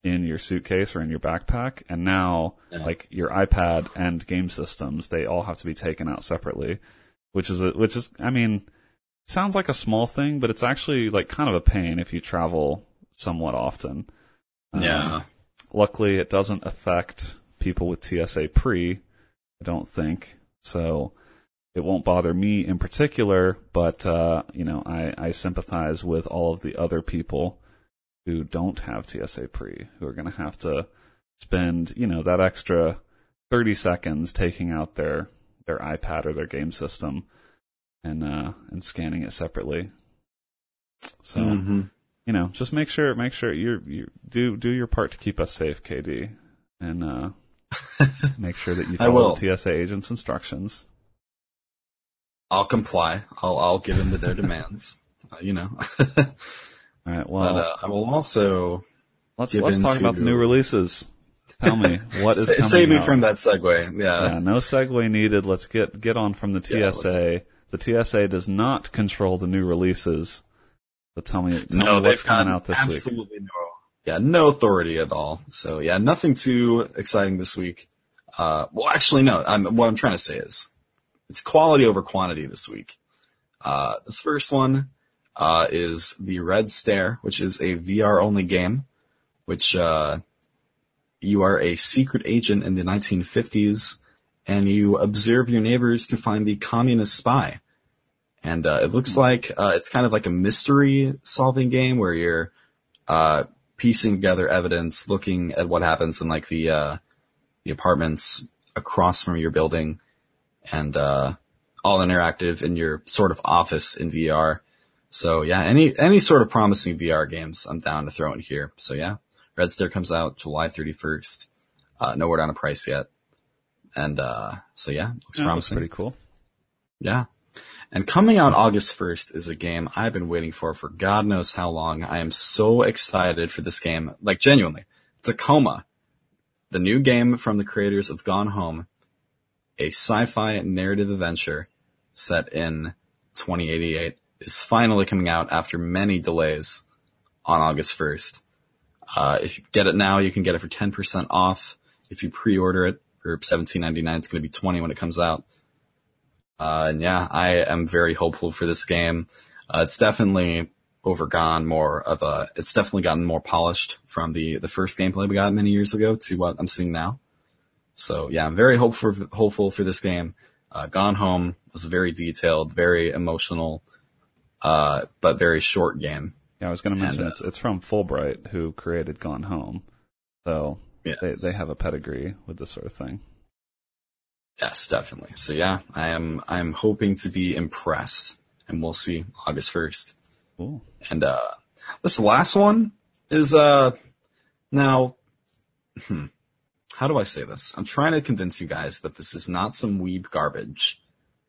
in your suitcase or in your backpack, and now Yeah. like your iPad and game systems, they all have to be taken out separately, which is a, which is I mean, sounds like a small thing, but it's actually like kind of a pain if you travel somewhat often. Um, yeah. Luckily, it doesn't affect people with TSA pre, I don't think. So it won't bother me in particular, but, uh, you know, I, I sympathize with all of the other people who don't have TSA pre, who are going to have to spend, you know, that extra 30 seconds taking out their, their iPad or their game system and, uh, and scanning it separately. So, Mhm. you know, just make sure make sure you you do do your part to keep us safe, KD, and uh, make sure that you follow the TSA agent's instructions. I'll comply. I'll I'll give in to their demands. Uh, you know. All right, well, but uh, I will also let's let's talk about the new releases. Tell me what is save me out? from that segue. Yeah. Yeah, no segue needed. Let's get get on from the Yeah, TSA. the TSA does not control the new releases. So tell me, tell no, me what's coming out this week. absolutely no. Yeah, no authority at all. So yeah, nothing too exciting this week. Uh, well, actually, no. I'm, what I'm trying to say is, it's quality over quantity this week. Uh, this first one uh, is the Red Stare, which is a VR only game, which uh, you are a secret agent in the 1950s, and you observe your neighbors to find the communist spy. And uh, it looks like uh, it's kind of like a mystery solving game where you're uh, piecing together evidence, looking at what happens in like the uh, the apartments across from your building, and uh, all interactive in your sort of office in VR. So yeah, any any sort of promising VR games, I'm down to throw in here. So yeah, Red Stare comes out July 31st. Uh, no word on a price yet, and uh, so yeah, looks Yeah, promising. pretty cool. Yeah. And coming out August 1st is a game I've been waiting for for God knows how long. I am so excited for this game. Like genuinely. Tacoma. The new game from the creators of Gone Home. A sci-fi narrative adventure set in 2088 is finally coming out after many delays on August 1st. Uh, if you get it now, you can get it for 10% off. If you pre-order it for $17.99, it's going to be 20 when it comes out. Uh, and yeah, I am very hopeful for this game. Uh, it's definitely overgone more of a, it's definitely gotten more polished from the, the first gameplay we got many years ago to what I'm seeing now. So yeah, I'm very hopeful, hopeful for this game. Uh, Gone Home was a very detailed, very emotional, uh, but very short game. Yeah, I was going to mention And, uh, it's it's from Fullbright, who created Gone Home, so Yes. they they have a pedigree with this sort of thing. Yes, definitely. So yeah, I am, I am hoping to be impressed and we'll see August 1st. Cool. And uh this last one is uh now hmm, how do I say this? I'm trying to convince you guys that this is not some weeb garbage.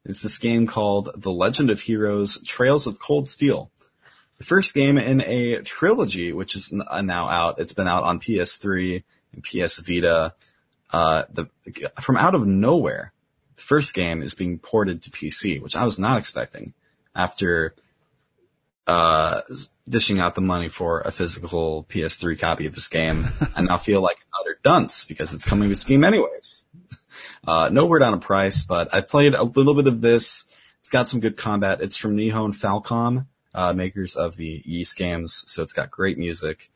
It's this game called The Legend of Heroes Trails of Cold Steel. The first game in a trilogy, which is uh, now out. It's been out on PS3 and PS Vita. Uh, the, from out of nowhere, the first game is being ported to PC, which I was not expecting after uh, dishing out the money for a physical PS3 copy of this game, I now feel like an utter dunce because it's coming to Steam anyways. Uh, no word on a price, but I've played a little bit of this. It's got some good combat. It's from Nihon Falcom, uh, makers of the Ys games, so it's got great music,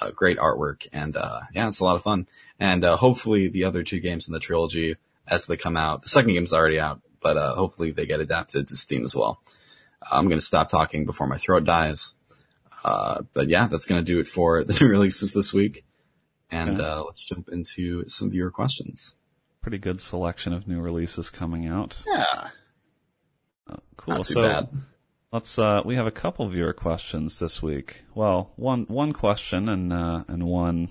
uh, great artwork, and uh, yeah, it's a lot of fun. And uh, hopefully, the other two games in the trilogy, as they come out, the second game's already out, but uh, hopefully they get adapted to Steam as well. I'm going to stop talking before my throat dies. Uh, but yeah, that's going to do it for the new releases this week. And uh, let's jump into some viewer questions. Pretty good selection of new releases coming out. Yeah, cool. not too so bad. Let's uh we have a couple viewer questions this week. Well, one one question and uh and one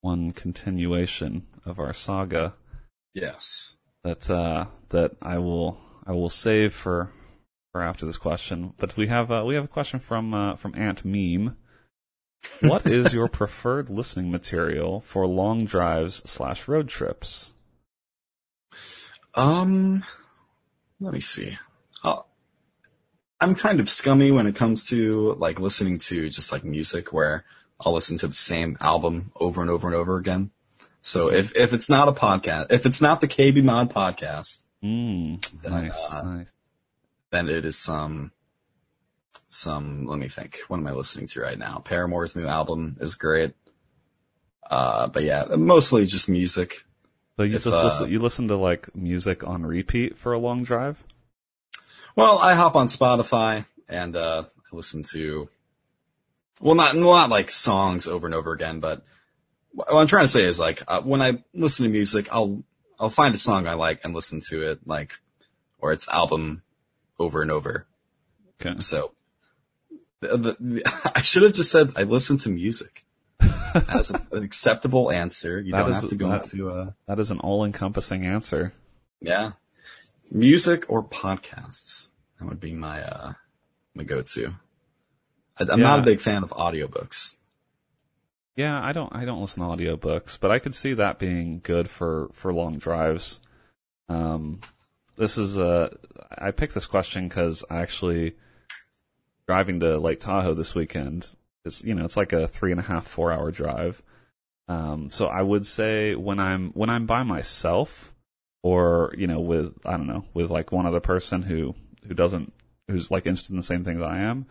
one continuation of our saga Yes. that uh that I will I will save for for after this question. But we have uh, we have a question from uh, from Aunt Meme what is your preferred listening material for long drives slash road trips? Um, let me see. I'm kind of scummy when it comes to like listening to just like music where I'll listen to the same album over and over and over again. So if, if it's not a podcast, if it's not the KB Mod podcast, Mm, Then nice, uh, nice. then it is some, some, let me think. What am I listening to right now? Paramore's new album is great. Uh, but yeah, mostly just music. So you if, just uh, listen, you listen to like music on repeat for a long drive? Well, I hop on Spotify and uh, I listen to, well, not not like songs over and over again, but what I'm trying to say is like uh, when I listen to music, I'll I'll find a song I like and listen to it like, or its album over and over. Okay. So, the, the, the, I should have just said I listen to music. That's an acceptable answer. You That don't is- have to go that- into uh, That is an all-encompassing answer. yeah, music or podcasts. That would be my uh my go-to. I, I'm not a big fan of audiobooks. Yeah, I don't I don't listen to audiobooks, but I could see that being good for for long drives. Um this is uh I picked this question cuz I actually driving to Lake Tahoe this weekend. It's you know, it's like a three and a half, four hour drive. Um so I would say when I'm when I'm by myself or, you know, with I don't know, with like one other person who who doesn't who's like interested in the same thing that I am,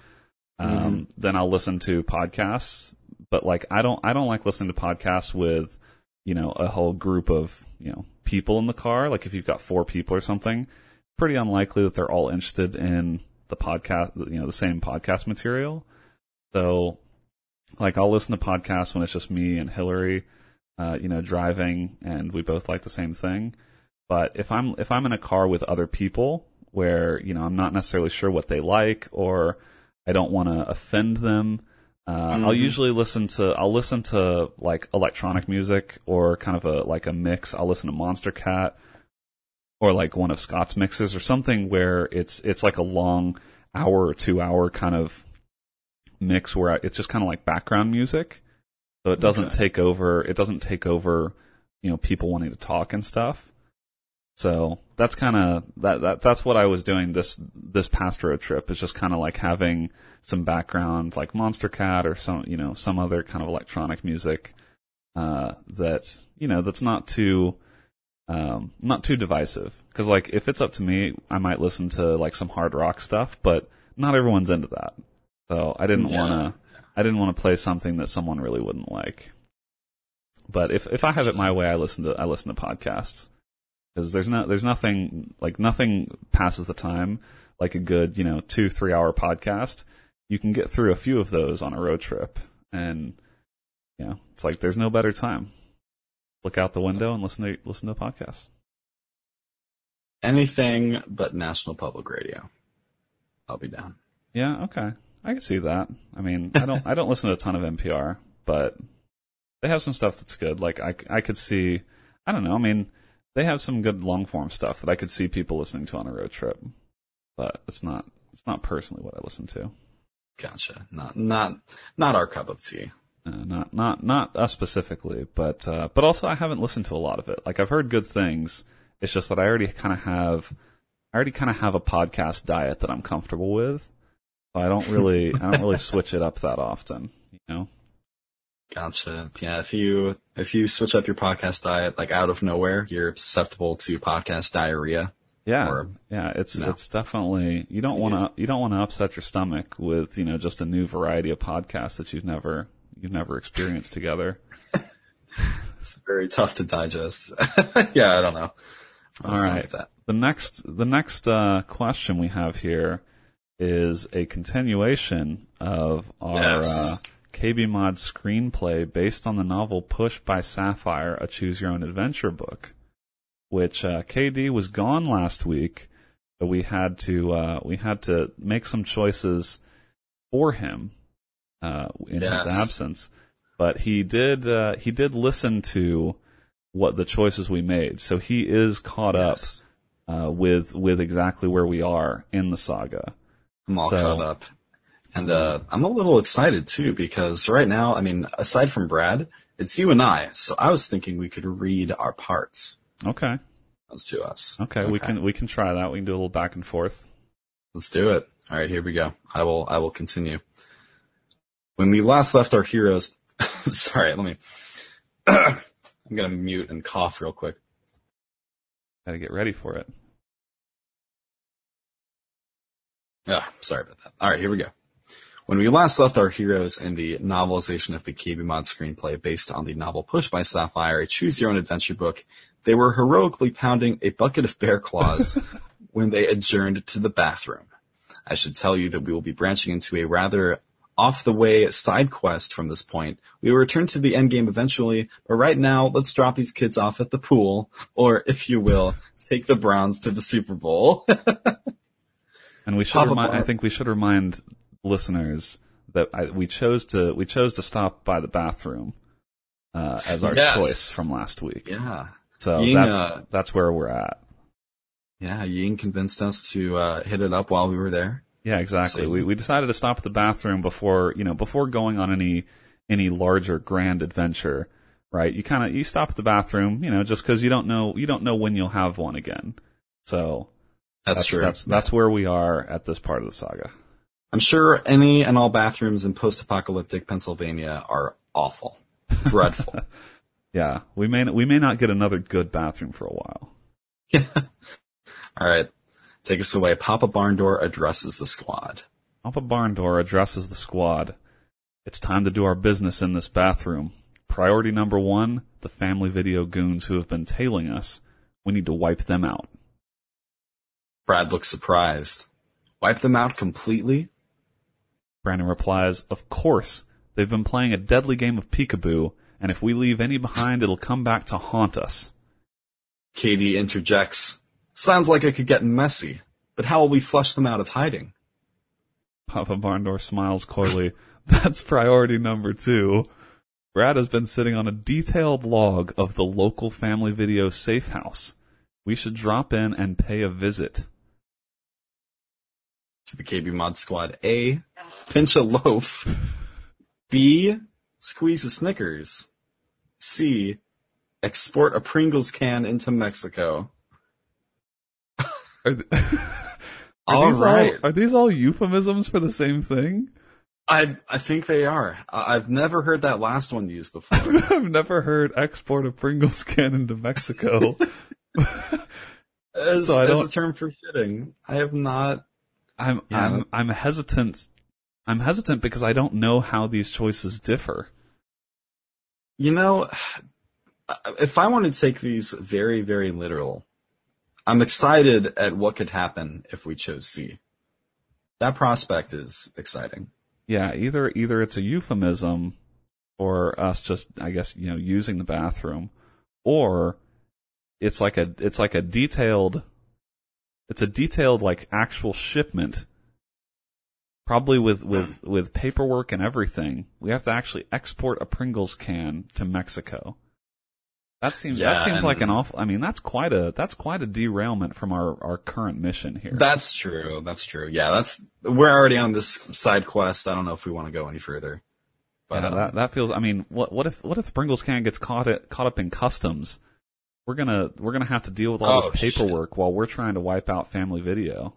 um, then I'll listen to podcasts. But like, I don't, I don't like listening to podcasts with, you know, a whole group of, you know, people in the car. Like if you've got four people or something, pretty unlikely that they're all interested in the podcast, you know, the same podcast material. So like I'll listen to podcasts when it's just me and Hillary, uh, you know, driving and we both like the same thing. But if I'm, if I'm in a car with other people where, you know, I'm not necessarily sure what they like or I don't want to offend them. Uh, I'll Mhm. usually listen to I'll listen to like electronic music or kind of a like a mix. I'll listen to Monstercat or like one of Scott's mixes or something where it's it's like a long hour or two hour kind of mix where it's just kind of like background music. So it doesn't Okay. take over it doesn't take over, you know, people wanting to talk and stuff. So that's kind of that, that that's what I was doing this this past road trip is just kind of like having some background like Monstercat or some you know some other kind of electronic music uh, that you know that's not too um, not too divisive. Because like if it's up to me I might listen to like some hard rock stuff but not everyone's into that. So I didn't Yeah. want to I didn't want to play something that someone really wouldn't like. But if if I have it my way I listen to I listen to podcasts because there's no there's nothing like nothing passes the time like a good you know two three hour podcast. You can get through a few of those on a road trip and you know it's like there's no better time. Look out the window and listen to listen to a podcast Anything but National Public Radio. I'll be down. yeah okay. I can see that. I mean i don't i don't listen to a ton of npr but they have some stuff that's good. Like i, I could see i don't know. I mean they have some good long form stuff that i could see people listening to on a road trip but it's not it's not personally what i listen to Gotcha. Not not not our cup of tea. Uh, not not not us specifically, but uh, but also I haven't listened to a lot of it. Like I've heard good things. It's just that I already kind of have, I already kind of have a podcast diet that I'm comfortable with. So I don't really I don't really switch it up that often. You know. Gotcha. Yeah, if you if you switch up your podcast diet like out of nowhere, you're susceptible to podcast diarrhea. Yeah, Or- yeah, it's it's definitely you don't want to you don't want to upset your stomach with you know just a new variety of podcasts that you've never you've never experienced together. It's very tough to digest. yeah, I don't know. I was All right. The next, the next uh, question we have here is a continuation of our Yes. uh, KB Mod screenplay based on the novel Push by Sapphire, a Choose Your Own Adventure book, which uh, KD was gone last week, so we had to uh, we had to make some choices for him uh, in Yes. his absence. But he did uh, he did listen to what the choices we made, so he is caught Yes. up uh, with with exactly where we are in the saga. I'm all So- caught up. And uh, I'm a little excited too because right now, I mean, aside from Brad, it's you and I. So I was thinking we could read our parts. Okay. Those to us. Okay, we can we can try that. We can do a little back and forth. Let's do it. All right, here we go. I will I will continue. When we last left our heroes, sorry, let me. I'm gonna mute and cough real quick. Got to get ready for it. Ah, sorry about that. All right, here we go. When we last left our heroes in the novelization of the KB Mod screenplay based on the novel Push by Sapphire, a choose your own adventure book, they were heroically pounding a bucket of bear claws when they adjourned to the bathroom. I should tell you that we will be branching into a rather off the way side quest from this point. We will return to the end game eventually, but right now, let's drop these kids off at the pool, or if you will, take the Browns to the Super Bowl. And we should remind, I think we should remind listeners that I, we chose to we chose to stop by the bathroom uh, as our Yes. choice from last week. yeah. So Ying, that's uh, that's where we're at. Yeah, Ying convinced us to uh, hit it up while we were there. Yeah, exactly. So- We we decided to stop at the bathroom before you know before going on any any larger grand adventure. Right? You kind of you stop at the bathroom, you know, just because you don't know you don't know when you'll have one again. So That's, true. That's that's where we are at this part of the saga. I'm sure any and all bathrooms in post-apocalyptic Pennsylvania are awful, dreadful. Yeah, we may we may not get another good bathroom for a while. Yeah. all right, take us away. Papa Barndoor addresses the squad. Papa Barndor addresses the squad. It's time to do our business in this bathroom. Priority number one, the family video goons who have been tailing us. We need to wipe them out. Brad looks surprised. Wipe them out completely? Brandon replies, Of course. They've been playing a deadly game of peekaboo, and if we leave any behind, it'll come back to haunt us. Katie interjects. Sounds like it could get messy, but how will we flush them out of hiding? Papa Barndor smiles coyly. That's priority number two. Brad has been sitting on a detailed log of the local family video safe house. We should drop in and pay a visit. To the KB Mod Squad. A. Pinch a loaf. B. Squeeze a Snickers. C. Export a Pringles can into Mexico. Are, th- are All these all, are these all euphemisms for the same thing? I I think they are. I've never heard that last one used before. I've never heard export a Pringles can into Mexico. as, So as a term for shitting, I have not. I'm Yeah. I'm I'm hesitant. I'm hesitant because I don't know how these choices differ. You know, if I want to take these very very literal, I'm excited at what could happen if we chose C. That prospect is exciting. Yeah, either either it's a euphemism or us just I guess, you know, using the bathroom or it's like a it's like a detailed it's a detailed like actual shipment probably with with with paperwork and everything. We have to actually export a Pringles can to Mexico. That seems Yeah, that seems like an awful I mean that's quite a that's quite a derailment from our our current mission here. That's true. That's true. Yeah, that's we're already on this side quest. I don't know if we want to go any further. But yeah, um, that that feels. I mean, what what if what if the Pringles can gets caught caught up in customs? We're gonna we're gonna have to deal with all Oh, this paperwork while we're trying to wipe out family video.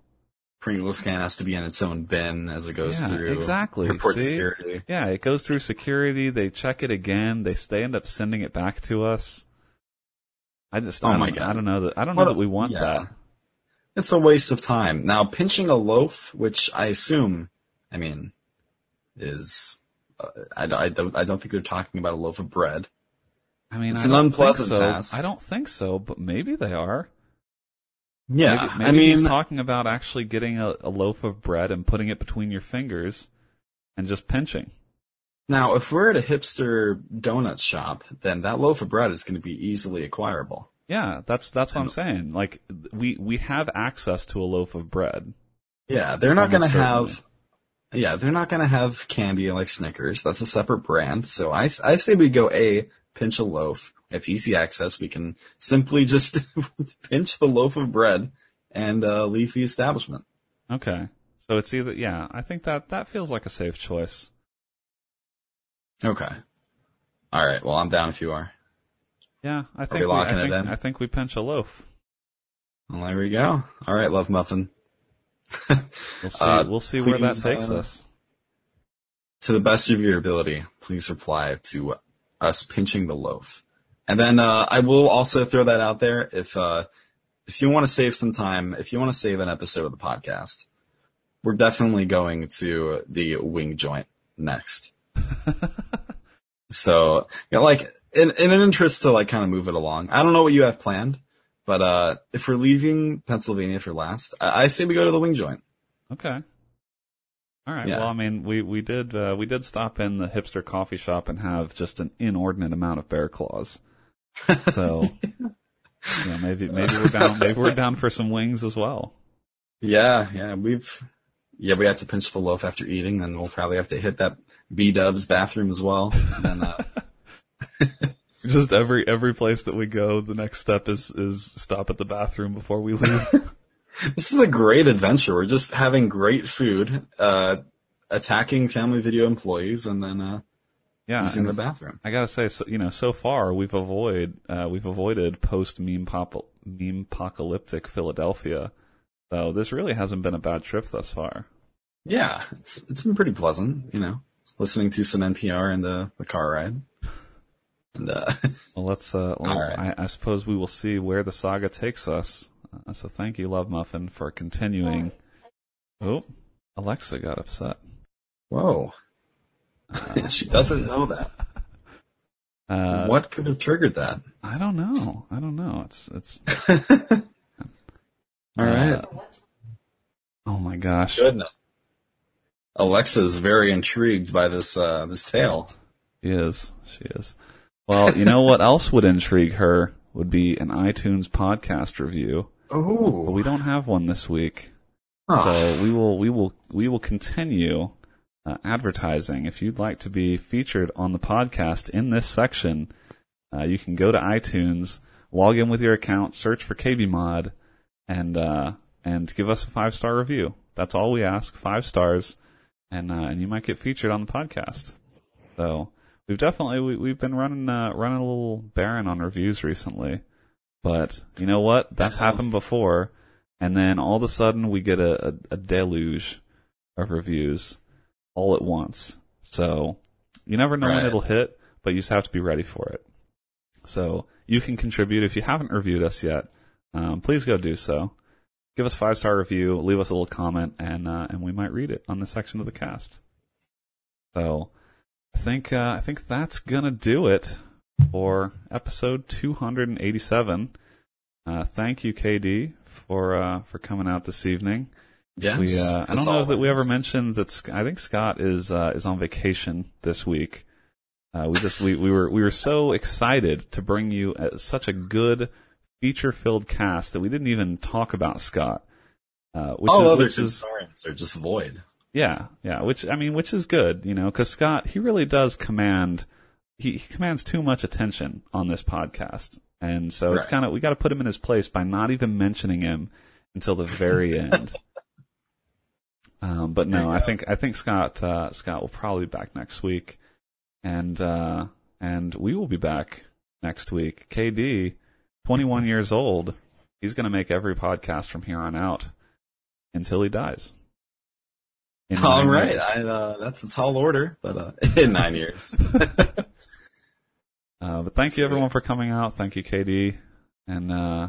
Pringles can has to be in its own bin as it goes Yeah, through exactly. Report See? security. Yeah, it goes through security. They check it again. They they end up sending it back to us. I just Oh I my don't, God. I don't know that I don't know that we want yeah. that. It's a waste of time. Now, pinching a loaf, which I assume, I mean, is uh, I, I don't I don't think they're talking about a loaf of bread. I mean, It's I an don't unpleasant think so. task. I don't think so, but maybe they are. Yeah, maybe, maybe I mean, he's talking about actually getting a, a loaf of bread and putting it between your fingers and just pinching. now if we're at a hipster donut shop, then that loaf of bread is going to be easily acquirable. Yeah, that's that's what I'm saying. Like we we have access to a loaf of bread. Yeah, they're not going to have. Yeah, they're not going to have candy like Snickers. That's a separate brand. So I I say we go a pinch a loaf. If easy access, we can simply just pinch the loaf of bread and uh, leave the establishment. Okay. So it's either yeah, I think that that feels like a safe choice. Okay. All right. Well, I'm down if you are. Yeah, I think we locking I it think, in? I think we pinch a loaf. Well, there we go. All right, love muffin. We'll see. Uh, we'll see where that takes uh, us. to the best of your ability, please reply to us pinching the loaf. And then uh, I will also throw that out there if uh, if you want to save some time, if you want to save an episode of the podcast, we're definitely going to the wing joint next. so, you know, like in, in an interest to like kind of move it along, I don't know what you have planned, but uh, if we're leaving Pennsylvania for last, I, I say we go to the wing joint. Okay. All right. Yeah. Well, I mean, we we did uh, we did stop in the hipster coffee shop and have just an inordinate amount of bear claws. So, you know, maybe maybe we're down maybe we're down for some wings as well. Yeah, yeah, we've yeah we had to pinch the loaf after eating, and we'll probably have to hit that B Dubs bathroom as well. And then, uh, Just every every place that we go, the next step is is stop at the bathroom before we leave. this is a great adventure. We're just having great food, uh, attacking family video employees, and then uh, yeah. using the bathroom. I gotta say, so, you know, so far we've avoid uh, we've avoided post meme pop meme apocalyptic Philadelphia. So this really hasn't been a bad trip thus far. Yeah, it's it's been pretty pleasant, you know, listening to some NPR in the, the car ride. And uh, Well, let's. Uh, well, right. I, I suppose we will see where the saga takes us. Uh, so thank you, Love Muffin, for continuing. Oh, Alexa got upset. whoa, she doesn't know that. Uh, what could have triggered that? I don't know. I don't know. It's it's. All right. uh, oh my gosh. Goodness. Alexa's very intrigued by this uh, this tale. She is. She is. Well, you know what else would intrigue her would be an iTunes podcast review, but Oh, we don't have one this week. So we will we will we will continue uh, advertising. If you'd like to be featured on the podcast in this section, uh, you can go to iTunes, log in with your account, search for KB Mod, and uh, and give us a five star review. That's all we ask, five stars, and uh, and you might get featured on the podcast. So we've definitely we, we've been running uh, running a little barren on reviews recently, but you know what? That's happened before and then all of a sudden we get a, a, a deluge of reviews all at once. So you never know when it'll hit, but you just have to be ready for it. So you can contribute if you haven't reviewed us yet. Um, please go do so. Give us a five star review, leave us a little comment, and uh, and we might read it on the section of the cast. So I think uh, I think that's gonna do it for episode 287. Uh, thank you, KD, for uh, for coming out this evening. yes. We uh, I don't know that we ever mentioned that. Sc- I think Scott is uh, is on vacation this week. Uh, we just we, we were we were so excited to bring you uh such a good feature filled cast that we didn't even talk about Scott. Uh, which all is, other which is concerns are just void. yeah, yeah. Which I mean, which is good, you know, because Scott he really does command he, he commands too much attention on this podcast, and so it's Right. kind of we got to put him in his place by not even mentioning him until the very end. Um, but no, I think I think Scott uh, Scott will probably be back next week, and uh, and we will be back next week. KD, twenty one years old, he's going to make every podcast from here on out until he dies. All right. I, uh, that's a tall order, but uh, in nine years. Uh, but thank you Sweet. everyone for coming out. Thank you, KD, and uh,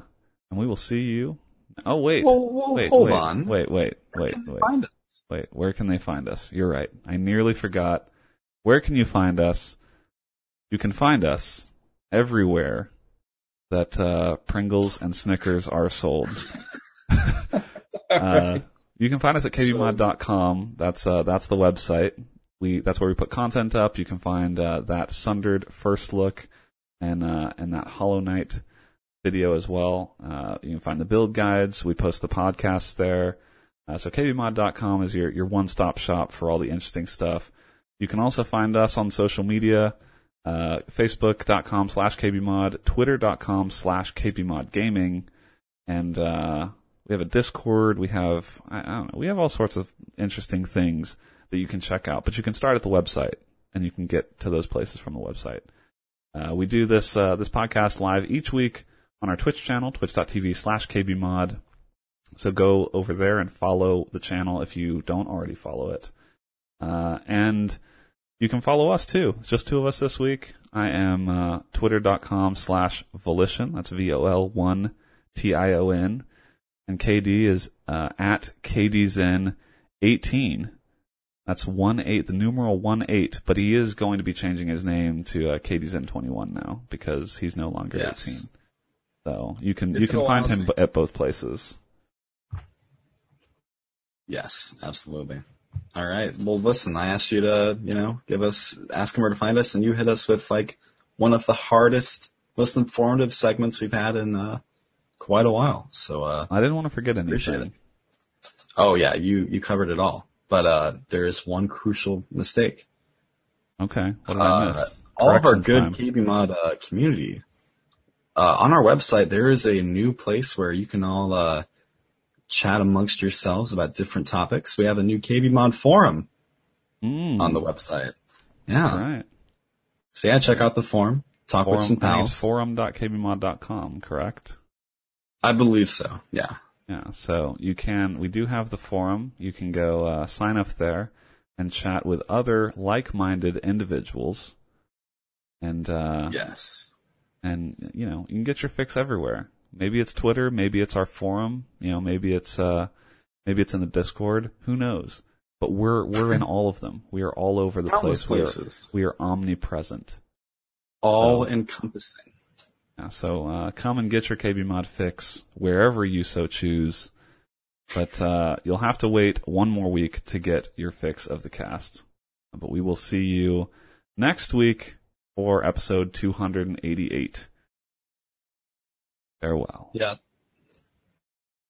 and we will see you. Oh wait, Well, well, wait, hold wait, on. wait, wait, wait, wait, Find it. wait. Where can they find us? You're right. I nearly forgot. Where can you find us? You can find us everywhere that uh, Pringles and Snickers are sold. uh, you can find us at kbmod.com. That's uh, that's the website. We that's where we put content up. You can find uh, that sundered first look and uh, and that Hollow Knight video as well. Uh, you can find the build guides. We post the podcasts there. Uh, so kbmod.com is your your one stop shop for all the interesting stuff. You can also find us on social media. Uh, Facebook.com slash KBMod, Twitter.com slash KBModGaming, and, uh, we have a Discord. We have, I, I don't know, we have all sorts of interesting things that you can check out. But you can start at the website and you can get to those places from the website. Uh, we do this uh, this podcast live each week on our Twitch channel, twitch.tv slash kbmod. So go over there and follow the channel if you don't already follow it. Uh, and you can follow us too. It's just two of us this week. I am uh, twitter.com slash volition. That's V-O-L-1 T-I-O-N. And KD is uh, at KDZen18. That's one eight, the numeral one eight, but he is going to be changing his name to uh, KDZen21 now because he's no longer Yes. 18. So you can If you can find allows him at both places. Yes, absolutely. All right. Well, listen, I asked you to, you know, give us, ask him where to find us, and you hit us with like one of the hardest, most informative segments we've had in uh, quite a while. So, uh, I didn't want to forget anything. Oh yeah, you you covered it all. But uh, there is one crucial mistake. Okay, what did I Uh, miss? all of our good time. KB Mod uh, community. Uh, on our website, there is a new place where you can all uh, chat amongst yourselves about different topics. We have a new KB Mod forum Mm, on the website. Yeah. that's right. So yeah, check out the forum. Talk with some Forum, pals. forum.kbmod.com, correct? I believe so. Yeah. Yeah, so you can, we do have the forum. You can go uh, sign up there and chat with other like-minded individuals. And, uh, Yes. and, you know, you can get your fix everywhere. Maybe it's Twitter, maybe it's our forum, you know, maybe it's, uh, maybe it's in the Discord. Who knows? But we're, we're in all of them. We are all over the Countless place. We are, places. we are omnipresent. All encompassing. Yeah, so uh, come and get your KB mod fix wherever you so choose. But uh, you'll have to wait one more week to get your fix of the cast. But we will see you next week for episode 288. Farewell. Yeah.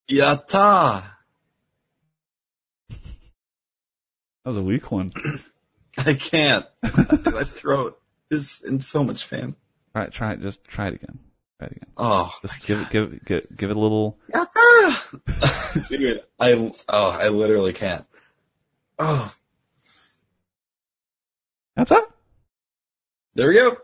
Yatta! That was a weak one. I can't. My throat is in so much pain. Try it. Try it. Just try it again. Try it again. Oh. Just give it. Give it. Give, give it a little. Dude, I, oh, I literally can't. Oh, That's it. there we go.